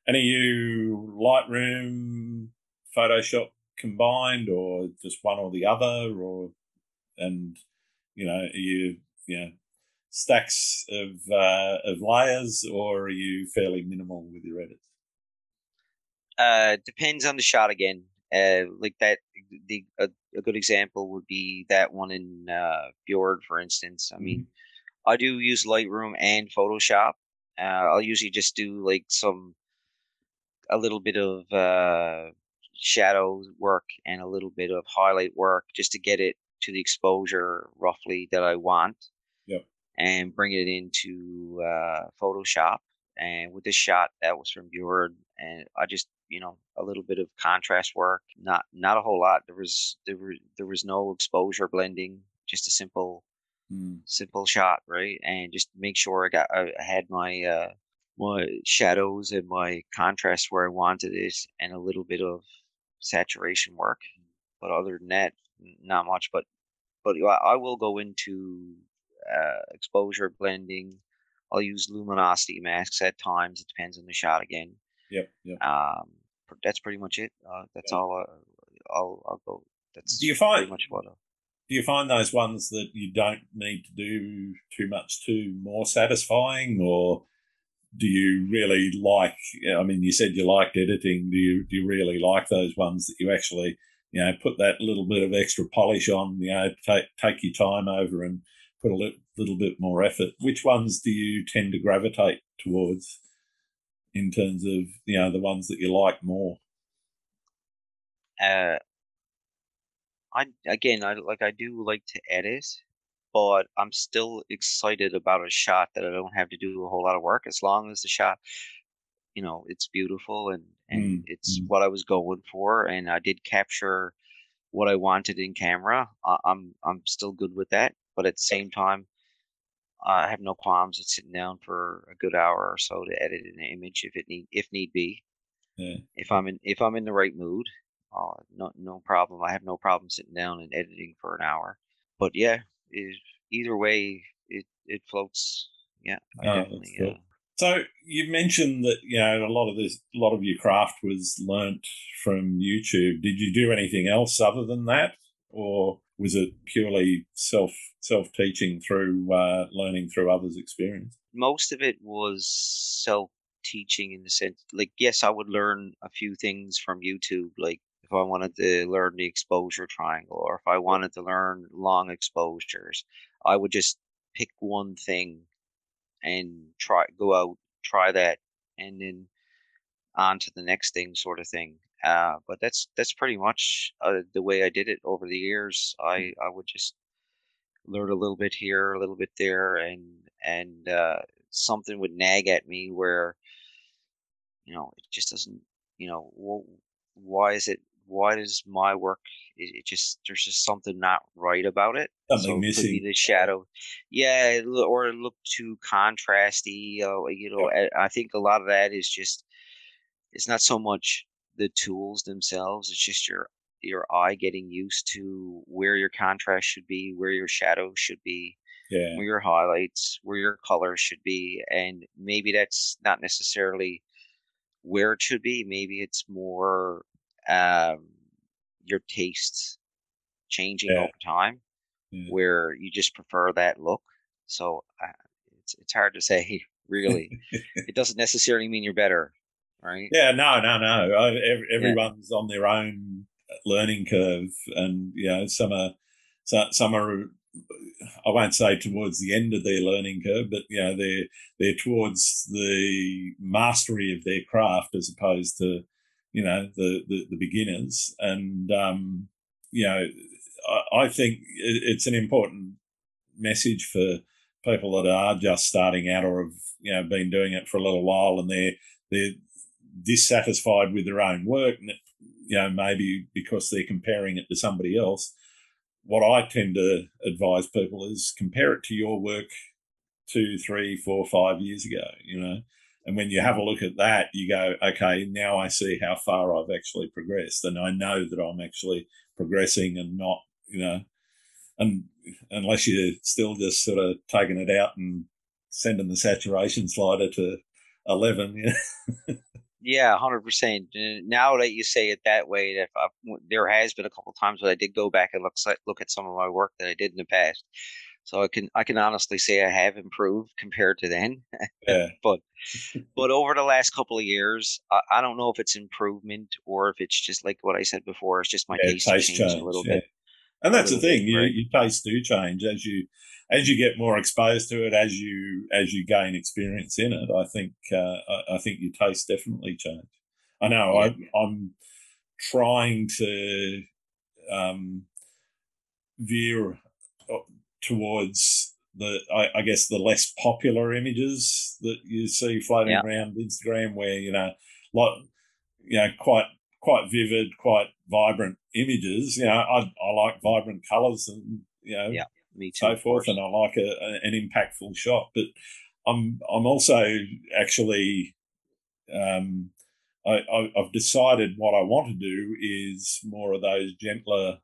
And are you Lightroom, Photoshop combined, or just one or the other, or and you know, are you you know stacks of uh, of layers, or are you fairly minimal with your edits? Uh, depends on the shot again. Uh, like that, the a, a good example would be that one in uh, Fjord, for instance. I mean, I do use Lightroom and Photoshop. Uh, I'll usually just do like some a little bit of uh, shadow work and a little bit of highlight work just to get it to the exposure roughly that I want. Yep. And bring it into uh, Photoshop. And with this shot, that was from Bjord, and I just you know a little bit of contrast work, not not a whole lot. There was there were there was no exposure blending, just a simple Mm. simple shot, right? And just make sure I got I had my uh my shadows and my contrast where I wanted it and a little bit of saturation work. But other than that, not much. But but I will go into uh exposure blending. I'll use luminosity masks at times. It depends on the shot again. Yep, yep. Um, that's pretty much it. Uh, that's Yeah. all. I, I'll I'll go. That's Do you pretty find much what. I, do you find those ones that you don't need to do too much to more satisfying, or do you really like? I mean, you said you liked editing. Do you do you really like those ones that you actually you know put that little bit of extra polish on? You know, take take your time over and put a li- little bit more effort. Which ones do you tend to gravitate towards in terms of you know the ones that you like more? uh, I again, I like I do like to edit, but I'm still excited about a shot that I don't have to do a whole lot of work as long as the shot, you know, it's beautiful and and Mm, it's mm. what I was going for, and I did capture what I wanted in camera. I, I'm I'm still good with that, but at the same time, I have no qualms at sitting down for a good hour or so to edit an image if it need if need be. Yeah. If I'm in if I'm in the right mood, uh, no no problem. I have no problem sitting down and editing for an hour. But yeah, it, either way, it it floats. Yeah, I definitely. cool. Uh, So you mentioned that you know a lot of this, a lot of your craft was learnt from YouTube. Did you do anything else other than that, or was it purely self self teaching through uh, learning through others' experience? most of it was self teaching in the sense like yes i would learn a few things from youtube like if i wanted to learn the exposure triangle or if i wanted to learn long exposures i would just pick one thing and try go out try that and then on to the next thing sort of thing uh, but that's that's pretty much uh, the way i did it over the years i i would just learn a little bit here, a little bit there, and and uh, something would nag at me where, you know, it just doesn't, you know, wh- why is it? Why does my work? It, it just there's just something not right about it. Something so missing. the shadow, yeah, or it looked too contrasty. Uh, you know, I think a lot of that is just it's not so much the tools themselves; it's just your your eye getting used to where your contrast should be, where your shadows should be, Yeah, where your highlights, where your colors should be, and maybe that's not necessarily where it should be. Maybe it's more um, your tastes changing Yeah. over time, Yeah. where you just prefer that look. So uh, it's it's hard to say. Really, it doesn't necessarily mean you're better, right? yeah. No, no, no. I, ev- everyone's on their own learning curve, and you know some are some are. I won't say towards the end of their learning curve, but you know they're they're towards the mastery of their craft as opposed to you know the the, the beginners. And um, you know, I, I think it's an important message for people that are just starting out or have you know been doing it for a little while and they're they're dissatisfied with their own work you know maybe because they're comparing it to somebody else what i tend to advise people is compare it to your work two three four five years ago you know and when you have a look at that you go okay now i see how far i've actually progressed and i know that i'm actually progressing and not you know and unless you're still just sort of taking it out and sending the saturation slider to 11 you know? Yeah, hundred percent. Now that you say it that way, that I've, there has been a couple times when I did go back and look look at some of my work that I did in the past. So I can I can honestly say I have improved compared to then. yeah but but over the last couple of years, I, I don't know if it's improvement or if it's just like what I said before. It's just my yeah, taste, taste changed change a little yeah. bit. and that's the thing you, right. your tastes do change as you as you get more exposed to it as you as you gain experience in it i think uh, I, I think your taste definitely change i know Yeah. I, i'm trying to um veer uh, towards the I, I guess the less popular images that you see floating Yeah. around Instagram where you know like you know quite quite vivid quite vibrant images you know I, I like vibrant colors and you know Yeah, Me too. so forth and I like a, a, an impactful shot but I'm I'm also actually um I, I've decided what I want to do is more of those gentler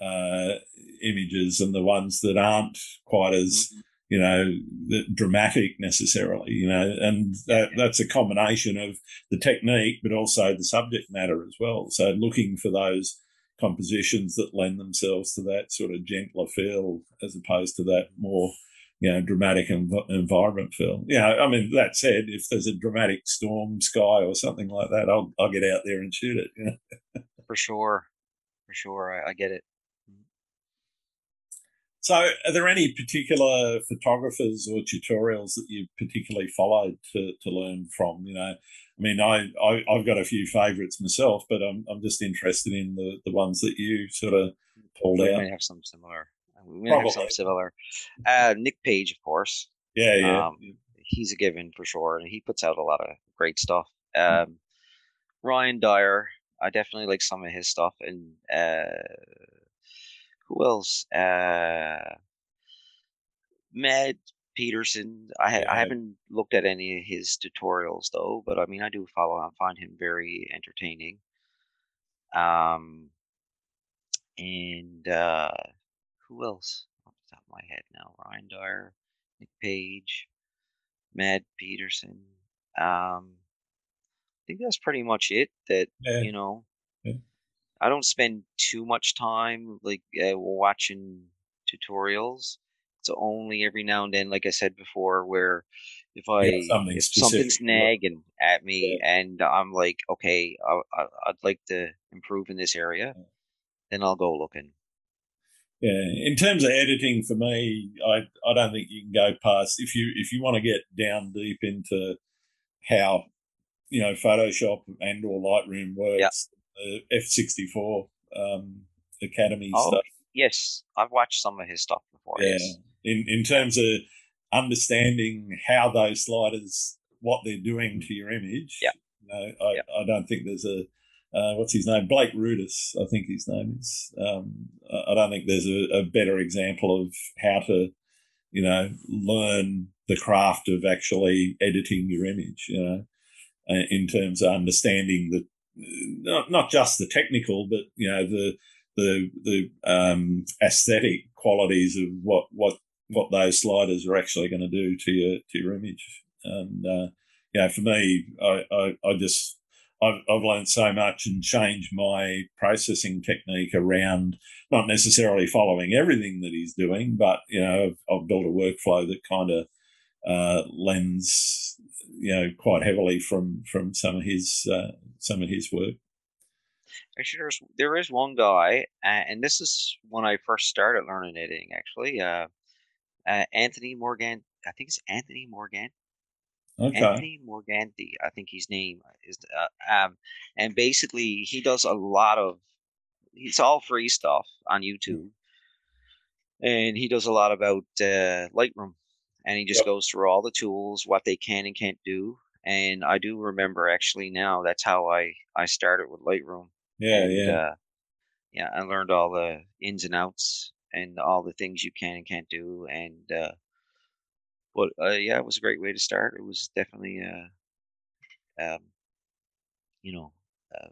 uh, images and the ones that aren't quite as Mhm. you know dramatic necessarily you know and that, that's a combination of the technique but also the subject matter as well so looking for those compositions that lend themselves to that sort of gentler feel as opposed to that more you know dramatic and vibrant feel you know i mean that said if there's a dramatic storm sky or something like that i'll, I'll get out there and shoot it you know? For sure. For sure. I, I get it. So, are there any particular photographers or tutorials that you particularly followed to, to learn from? You know, I mean, I, I I've got a few favourites myself, but I'm I'm just interested in the, the ones that you sort of pulled We out. may have some similar. We may have some similar. Uh, Nick Page, of course. Yeah, yeah, Um, he's a given for sure, and he puts out a lot of great stuff. Um, Ryan Dyar, I definitely like some of his stuff, and uh, who else? Uh, Mad Peterson. I, ha- I haven't looked at any of his tutorials though, but I mean, I do follow. I find him very entertaining. Um, and uh, who else? Off the top of my head now, Ryan Dyar, Nick Page, Matt Peterson. Um, I think that's pretty much it. That Yeah. you know, Yeah. I don't spend too much time like uh, watching tutorials. It's only every now and then, like I said before, where if I Yeah, something if something's yeah. nagging at me and I'm like, okay, I, I, I'd like to improve in this area, then I'll go looking. Yeah, in terms of editing, for me, I I don't think you can go past if you if you want to get down deep into how you know Photoshop and or Lightroom works. The F sixty four um, Academy Oh, stuff. yes, I've watched some of his stuff before. Yeah, Yes. In in terms of understanding how those sliders, what they're doing to your image. Yeah. You know, I, Yeah. I don't think there's a uh, what's his name, Blake Rudis, I think his name is. Um, I don't think there's a, a better example of how to, you know, learn the craft of actually editing your image. You know, uh, in terms of understanding the not not just the technical, but you know the the the um, aesthetic qualities of what what what those sliders are actually going to do to your to your image. And uh, you know, for me, I I, I just I've, I've learned so much and changed my processing technique around not necessarily following everything that he's doing, but you know, I've, I've built a workflow that kind of uh, lends you know quite heavily from from some of his uh, some of his work. Actually, there's there is one guy, and this is when I first started learning editing. Actually, uh, uh, Anthony Morgan. I think it's Anthony Morgan. Okay. Anthony Morganti, I think his name is. Uh, um, and basically, he does a lot of. It's all free stuff on YouTube, and he does a lot about uh, Lightroom, and he just Yep. goes through all the tools, what they can and can't do. And I do remember actually now that's how I I started with Lightroom. Yeah, and, yeah. Uh, yeah, I learned all the ins and outs and all the things you can and can't do. And uh, but uh, yeah, it was a great way to start. It was definitely, uh, um, you know, uh,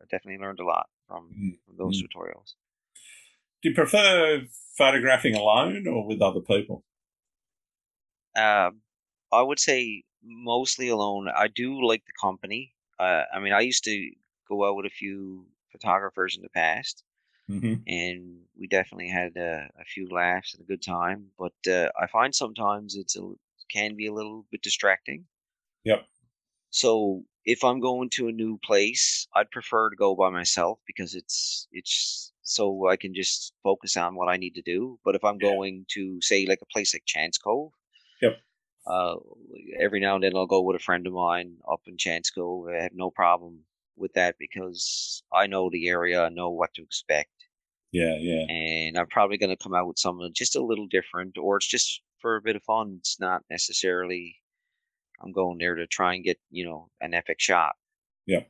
I definitely learned a lot from, Mm, from those tutorials. Do you prefer photographing alone or with other people? Um, I would say mostly alone. I do like the company. Uh, I mean, I used to go out with a few photographers in the past. Hmm and we definitely had uh, a few laughs and a good time. But uh, I find sometimes it's a, can be a little bit distracting. Yep. So if I'm going to a new place, I'd prefer to go by myself because it's it's so I can just focus on what I need to do. But if I'm Yeah. going to say like a place like Chance Cove, Yep. uh, every now and then I'll go with a friend of mine up in Chance Cove. I have no problem with that because I know the area, I know what to expect Yeah, yeah. and I'm probably going to come out with something just a little different, or it's just for a bit of fun. It's not necessarily I'm going there to try and get you know an epic shot. Yeah.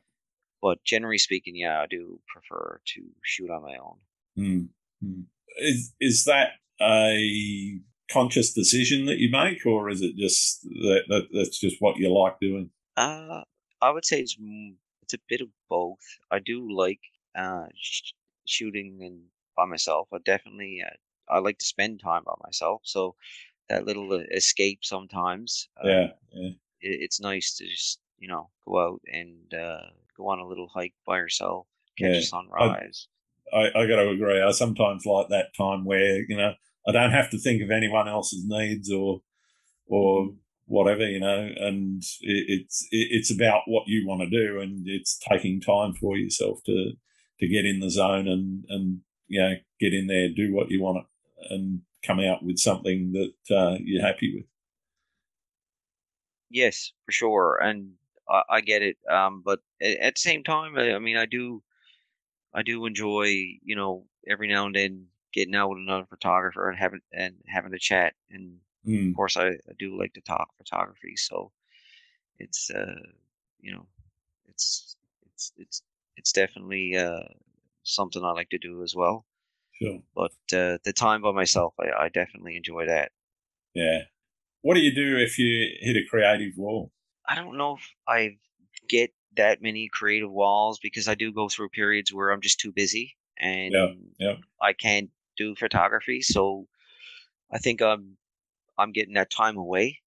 But generally speaking, yeah, I do prefer to shoot on my own. Mm. Mm. Is is that a conscious decision that you make, or is it just that, that that's just what you like doing? Uh, I would say it's it's a bit of both. I do like uh shooting and by myself. I definitely uh, I like to spend time by myself. So that little uh, escape sometimes. Uh, Yeah, yeah, it, it's nice to just you know go out and uh, go on a little hike by yourself, catch Yeah. a sunrise. I, I got to agree. I sometimes like that time where you know I don't have to think of anyone else's needs or or whatever, you know, and it, it's it, it's about what you want to do, and it's taking time for yourself to to get in the zone and and you know get in there, do what you want, and come out with something that uh, you're happy with. Yes, for sure, and I, I get it. Um, but at, at the same time, I, I mean, I do I do enjoy you know every now and then getting out with another photographer and having and having a chat. And Mm. of course, I, I do like to talk photography, so it's uh you know it's it's it's it's definitely uh something I like to do as well. Sure. but uh, the time by myself, I, I definitely enjoy that. Yeah. What do you do if you hit a creative wall? I don't know if I get that many creative walls because I do go through periods where I'm just too busy and Yeah, yeah. I can't do photography. So I think I'm I'm getting that time away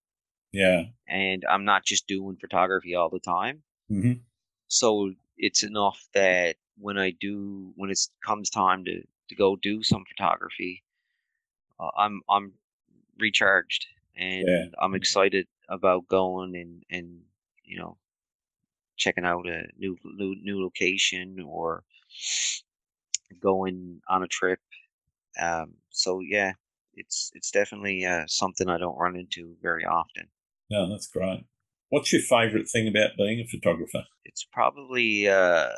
Yeah. and I'm not just doing photography all the time. hmm So it's enough that when I do when it comes time to to go do some photography, uh, I'm I'm recharged and Yeah. I'm excited about going and and you know checking out a new new new location or going on a trip. Um, so yeah, it's it's definitely uh, something I don't run into very often. No, that's great. What's your favourite thing about being a photographer? It's probably uh,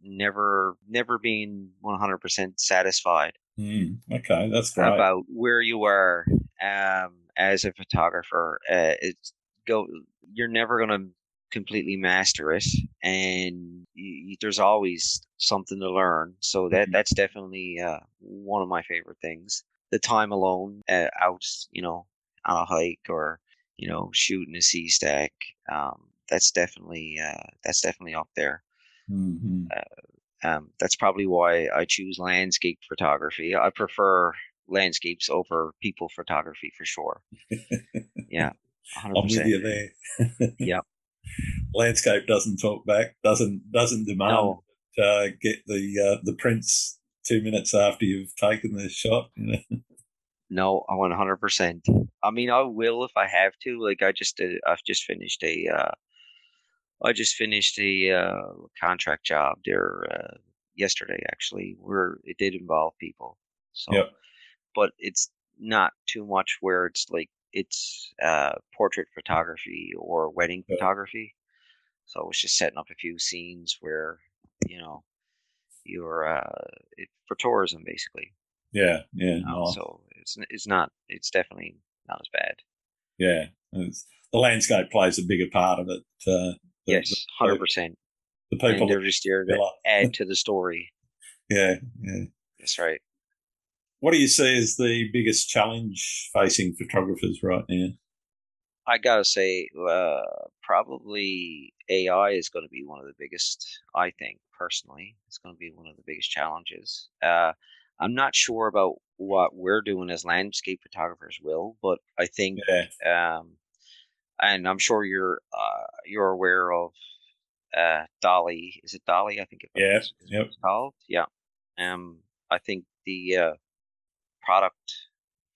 never never being 100% satisfied Mm, okay, that's great. about where you are um, as a photographer. Uh, it's go. You're never gonna completely master it, and y there's always something to learn. So that Mhm. that's definitely uh, one of my favorite things. The time alone uh, out, you know, on a hike or you know shooting a sea stack. Um, that's definitely uh, that's definitely up there. hmm Um, that's probably why I choose landscape photography. I prefer landscapes over people photography for sure. Yeah, hundred I'm with you there. Yep. Landscape doesn't talk back. Doesn't doesn't demand No, uh, get the uh, the prints two minutes after you've taken the shot. You know? No, I want hundred percent. I mean, I will if I have to. Like, I just did. I've just finished a. Uh, I just finished a uh, contract job there uh, yesterday. Actually, where it did involve people. So, Yep. but it's not too much where it's like it's uh, portrait photography or wedding Yeah. photography. So I was just setting up a few scenes where you know you're uh, it, for tourism basically. Yeah, yeah, You know? nice. So it's it's not it's definitely not as bad. yeah. It's, the landscape plays a bigger part of it. Uh, the, Yes, hundred percent. the And people. they're just there to add to the story. Yeah, yeah. That's right. What do you see as the biggest challenge facing photographers right now? I gotta say, uh, probably AI is going to be one of the biggest. I think personally, it's going to be one of the biggest challenges. Uh, I'm not sure about what we're doing as landscape photographers will, but I think, Yeah, um, and I'm sure you're uh, you're aware of uh, DALL-E. Is it DALL-E? I think it Yeah, is, yep. it's called. Yeah. Um, I think the uh, product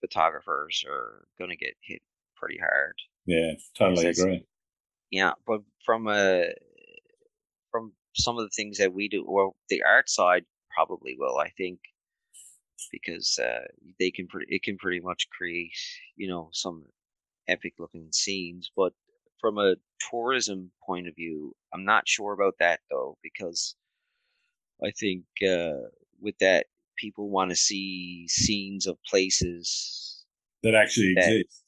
photographers are going to get hit pretty hard. yeah, totally agree. Yeah, but from a from some of the things that we do, well, the art side probably will. I think because uh, they can pretty it can pretty much create you know some epic looking scenes. But from a tourism point of view, I'm not sure about that though because I think uh, with that people want to see scenes of places That actually That- exists.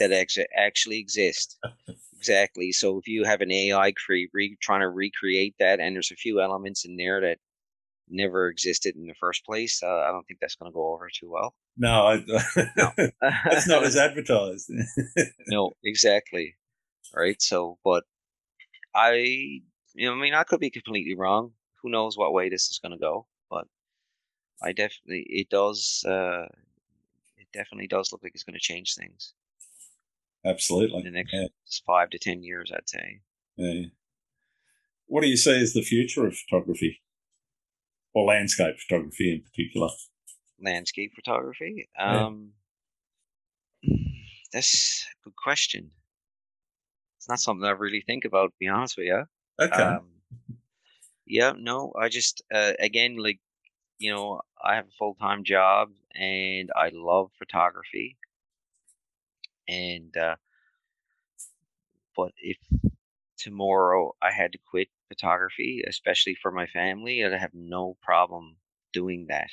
that actually actually exist. Exactly. So if you have an AI cre- re- trying to recreate that, and there's a few elements in there that never existed in the first place, uh, I don't think that's going to go over too well. No, I, that's not as advertised. no, exactly. Right. So, but I, you know, I mean, I could be completely wrong. Who knows what way this is going to go? But I definitely, it does. Uh, it definitely does look like it's going to change things Absolutely. in the next Yeah, five to ten years. I'd say. yeah. What do you see as the future of photography or landscape photography in particular? landscape photography? Yeah. Um, that's a good question. It's not something I really think about, to be honest with you. Okay. Um, yeah, no, I just, uh, again, like, you know, I have a full time job and I love photography. And, uh, but if tomorrow I had to quit photography, especially for my family, I'd have no problem doing that.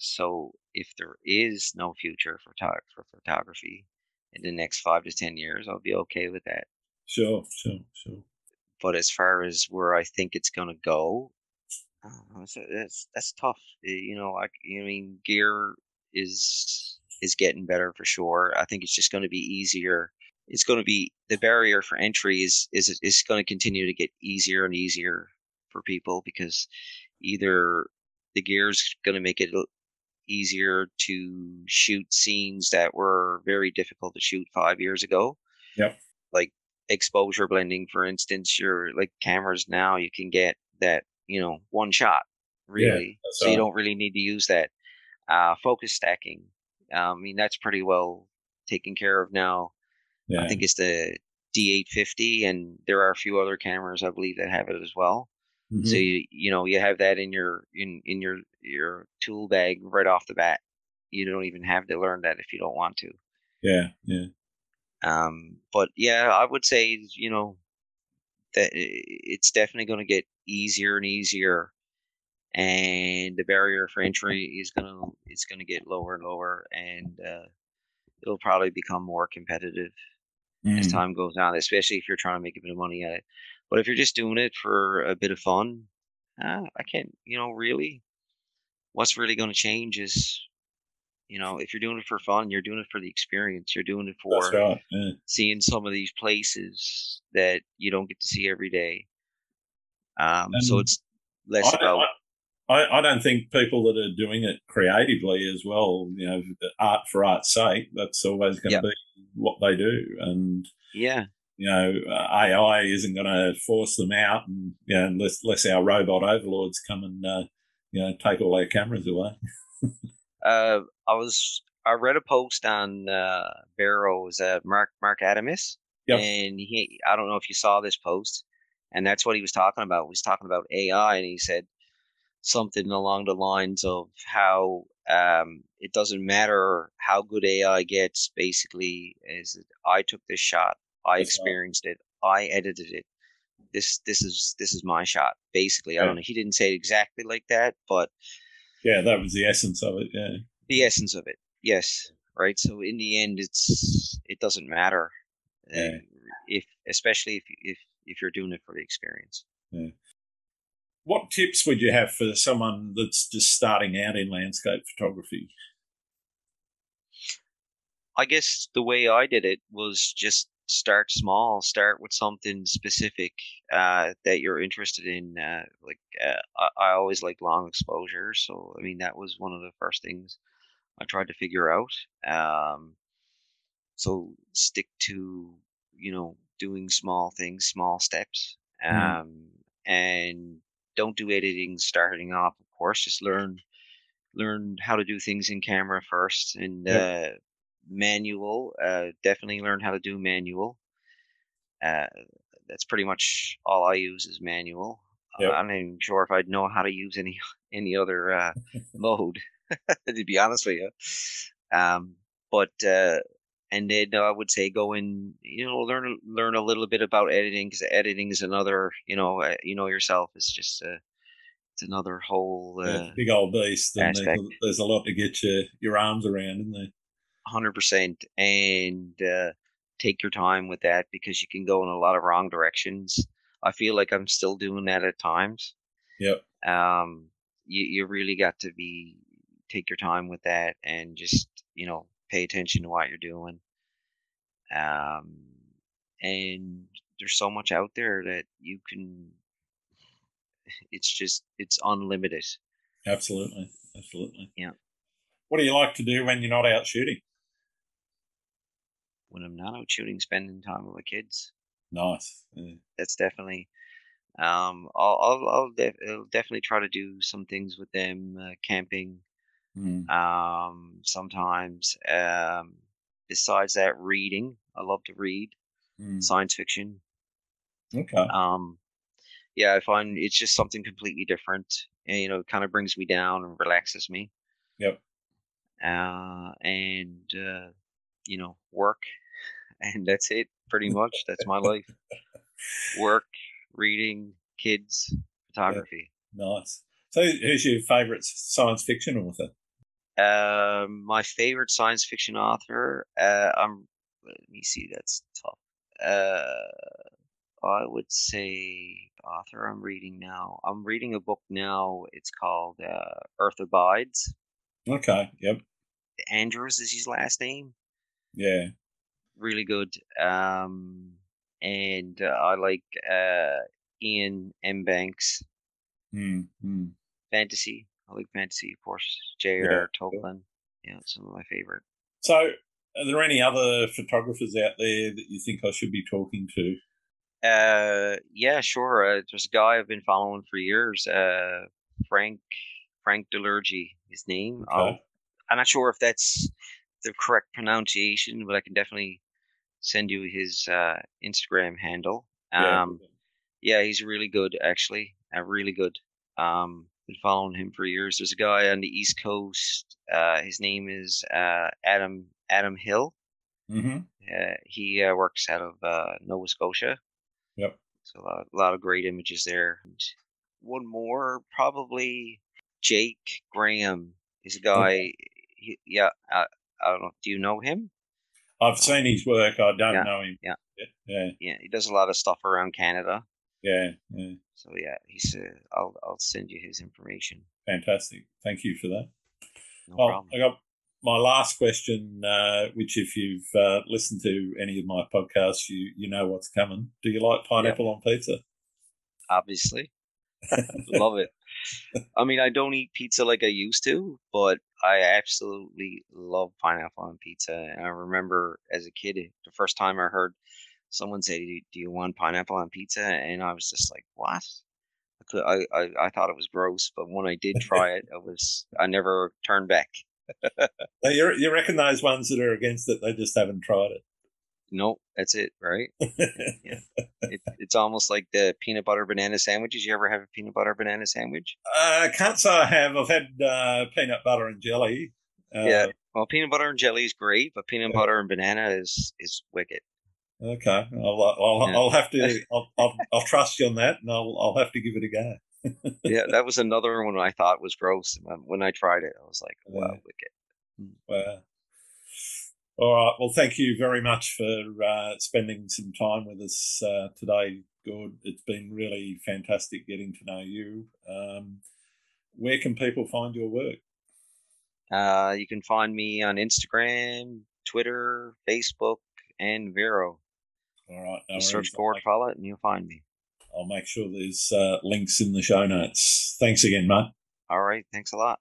So if there is no future for, for photography in the next five to ten years, I'll be okay with that. sure, sure, sure. But as far as where I think it's gonna go, uh, it's, it's that's tough. Uh, You know, like you know, I mean, gear is is getting better for sure. I think it's just going to be easier. It's going to be the barrier for entry is is is going to continue to get easier and easier for people because either the gear's going to make it easier to shoot scenes that were very difficult to shoot five years ago. Yep. Like exposure blending, for instance, your like cameras now you can get that you know one shot really, yeah, so you don't really need to use that uh, focus stacking. Um, I mean that's pretty well taken care of now. Yeah. I think it's the D850, and there are a few other cameras I believe that have it as well. Mm-hmm. So you you know you have that in your in in your your tool bag right off the bat. You don't even have to learn that if you don't want to. Yeah, yeah. Um, but yeah, I would say you know that it's definitely going to get easier and easier, and the barrier for entry is gonna it's gonna get lower and lower, and uh, it'll probably become more competitive mm. as time goes on, especially if you're trying to make a bit of money at it. But if you're just doing it for a bit of fun, uh, I can't, you know, really, what's really going to change is, you know, if you're doing it for fun, you're doing it for the experience. You're doing it for right, yeah. seeing some of these places that you don't get to see every day. Um, so it's less I, about. I, I don't think people that are doing it creatively as well, you know, art for art's sake, that's always going to yep. be what they do. And yeah, you know, uh, AI isn't going to force them out, and you know, unless, unless our robot overlords come and uh, you know take all our cameras away. uh, I was I read a post on uh, Barrows, uh, Marc Marc Adamus, yep. and he I don't know if you saw this post, and that's what he was talking about. He was talking about AI, and he said something along the lines of how um, it doesn't matter how good AI gets. Basically, is I took this shot I experienced it. I edited it. This this is this is my shot. Basically, yeah. I don't know. He didn't say it exactly like that, but yeah, that was the essence of it. Yeah, the essence of it. Yes, right. So in the end, it's it doesn't matter. Yeah. if especially if if if you're doing it for the experience. Yeah. What tips would you have for someone that's just starting out in landscape photography? I guess the way I did it was just start small start with something specific uh, that you're interested in uh, like uh, I, I, always like long exposure so i mean that was one of the first things i tried to figure out um, so stick to you know doing small things small steps mm-hmm. um, mm. and don't do editing starting off of course just learn learn how to do things in camera first and yep. Uh, manual. Uh, definitely learn how to do manual. Uh, that's pretty much all I use is manual. Yep. Uh, I'm not even sure if I'd know how to use any any other uh, mode. to be honest with you, um, but uh, and then I would say go and you know, learn learn a little bit about editing because editing is another, you know, uh, you know yourself is just a it's another whole yeah, big old beast. And there's, there's, a lot to get your your arms around, isn't there? 100% and uh, take your time with that because you can go in a lot of wrong directions. I feel like I'm still doing that at times. Yep. Um, you, you really got to be, take your time with that and just, you know, pay attention to what you're doing. Um, and there's so much out there that you can, it's just, it's unlimited. Absolutely. Absolutely. Yeah. What do you like to do when you're not out shooting? when I'm not out shooting, spending time with my kids. Nice. Yeah. That's definitely. Um, I'll I'll, I'll, def- I'll, definitely try to do some things with them, uh, camping. Mm. Um, sometimes. Um, besides that, reading. I love to read mm. science fiction. Okay. Um, yeah, I find it's just something completely different, and you know, it kind of brings me down and relaxes me. Yep. Uh, and uh, you know, work, and that's it. Pretty much, that's my life. Work, reading, kids, photography. Yeah, nice. So, who's your favorite science fiction author? Um, my favorite science fiction author. Uh, I'm. Let me see. That's tough. Uh, I would say author I'm reading now. I'm reading a book now. It's called uh, Earth Abides. Okay. Yep Andrews is his last name. Yeah. Really good. Um, and uh, I like uh, Iain M. Banks. Mm, mm. Fantasy. I like fantasy, of course. J.R. Yeah. Tolkien. Yeah, it's some of my favorite. So, are there any other photographers out there that you think I should be talking to? Uh, yeah, sure. Uh, there's a guy I've been following for years. Uh, Frank Frank Delurgy, his name. Okay. I'm not sure if that's the correct pronunciation, but I can definitely send you his uh, Instagram handle. Um, yeah. yeah, he's really good, actually. Uh, really good. Um, been following him for years. There's a guy on the East Coast. Uh, his name is uh, Adam Adam Hill. Mm-hmm. Uh, he uh, works out of uh, Nova Scotia. Yep. So a lot, a lot of great images there. And one more, probably Jake Graham. He's a guy. Okay. He, yeah, I, I don't know. Do you know him? I've seen his work. I don't yeah, know him. Yeah. Yeah. Yeah. He does a lot of stuff around Canada. Yeah. Yeah. So yeah, he's. Uh, I'll I'll send you his information. Fantastic. Thank you for that. No well, problem. I got my last question, uh, which if you've uh, listened to any of my podcasts, you you know what's coming. Do you like pineapple yep. on pizza? Obviously, love it. I mean, I don't eat pizza like I used to, but I absolutely love pineapple on pizza. And I remember as a kid, the first time I heard someone said, "Do you want pineapple on pizza?" and I was just like, "What?" I, I, I thought it was gross, but when I did try it, I was I never turned back. you you recognize ones that are against it; they just haven't tried it. Nope, that's it, right? yeah. It, it's almost like the peanut butter banana sandwiches. You ever have a peanut butter banana sandwich? Uh, I can't say I have. I've had uh, peanut butter and jelly. Uh, yeah, well, peanut butter and jelly is great, but peanut yeah. butter and banana is is wicked. Okay, I'll I'll, yeah. I'll have to I'll, I'll, I'll trust you on that, and I'll I'll have to give it a go. yeah, that was another one I thought was gross. When I tried it, I was like, "Wow, yeah. wicked." Hmm. Wow. All right. Well, thank you very much for uh, spending some time with us uh, today, Gord. It's been really fantastic getting to know you. Um, where can people find your work? Uh, you can find me on Instagram, Twitter, Facebook, and Vero. All right. No search Gord Follett and you'll find me. I'll make sure there's uh, links in the show notes. Thanks again, mate. All right. Thanks a lot.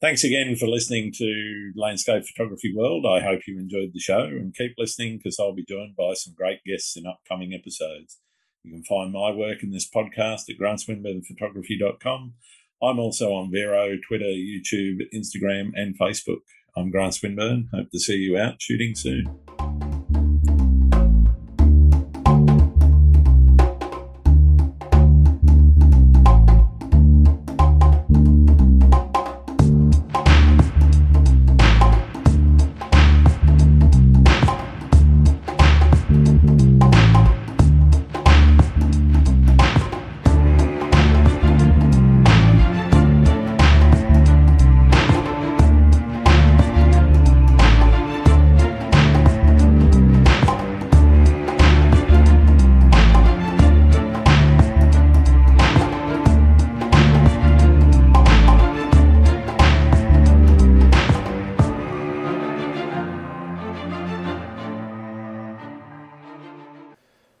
Thanks again for listening to Landscape Photography World. I hope you enjoyed the show and keep listening because I'll be joined by some great guests in upcoming episodes. You can find my work in this podcast at grantswinburnphotography.com. I'm also on Vero, Twitter, YouTube, Instagram, and Facebook. I'm Grant Swinburne. Hope to see you out shooting soon.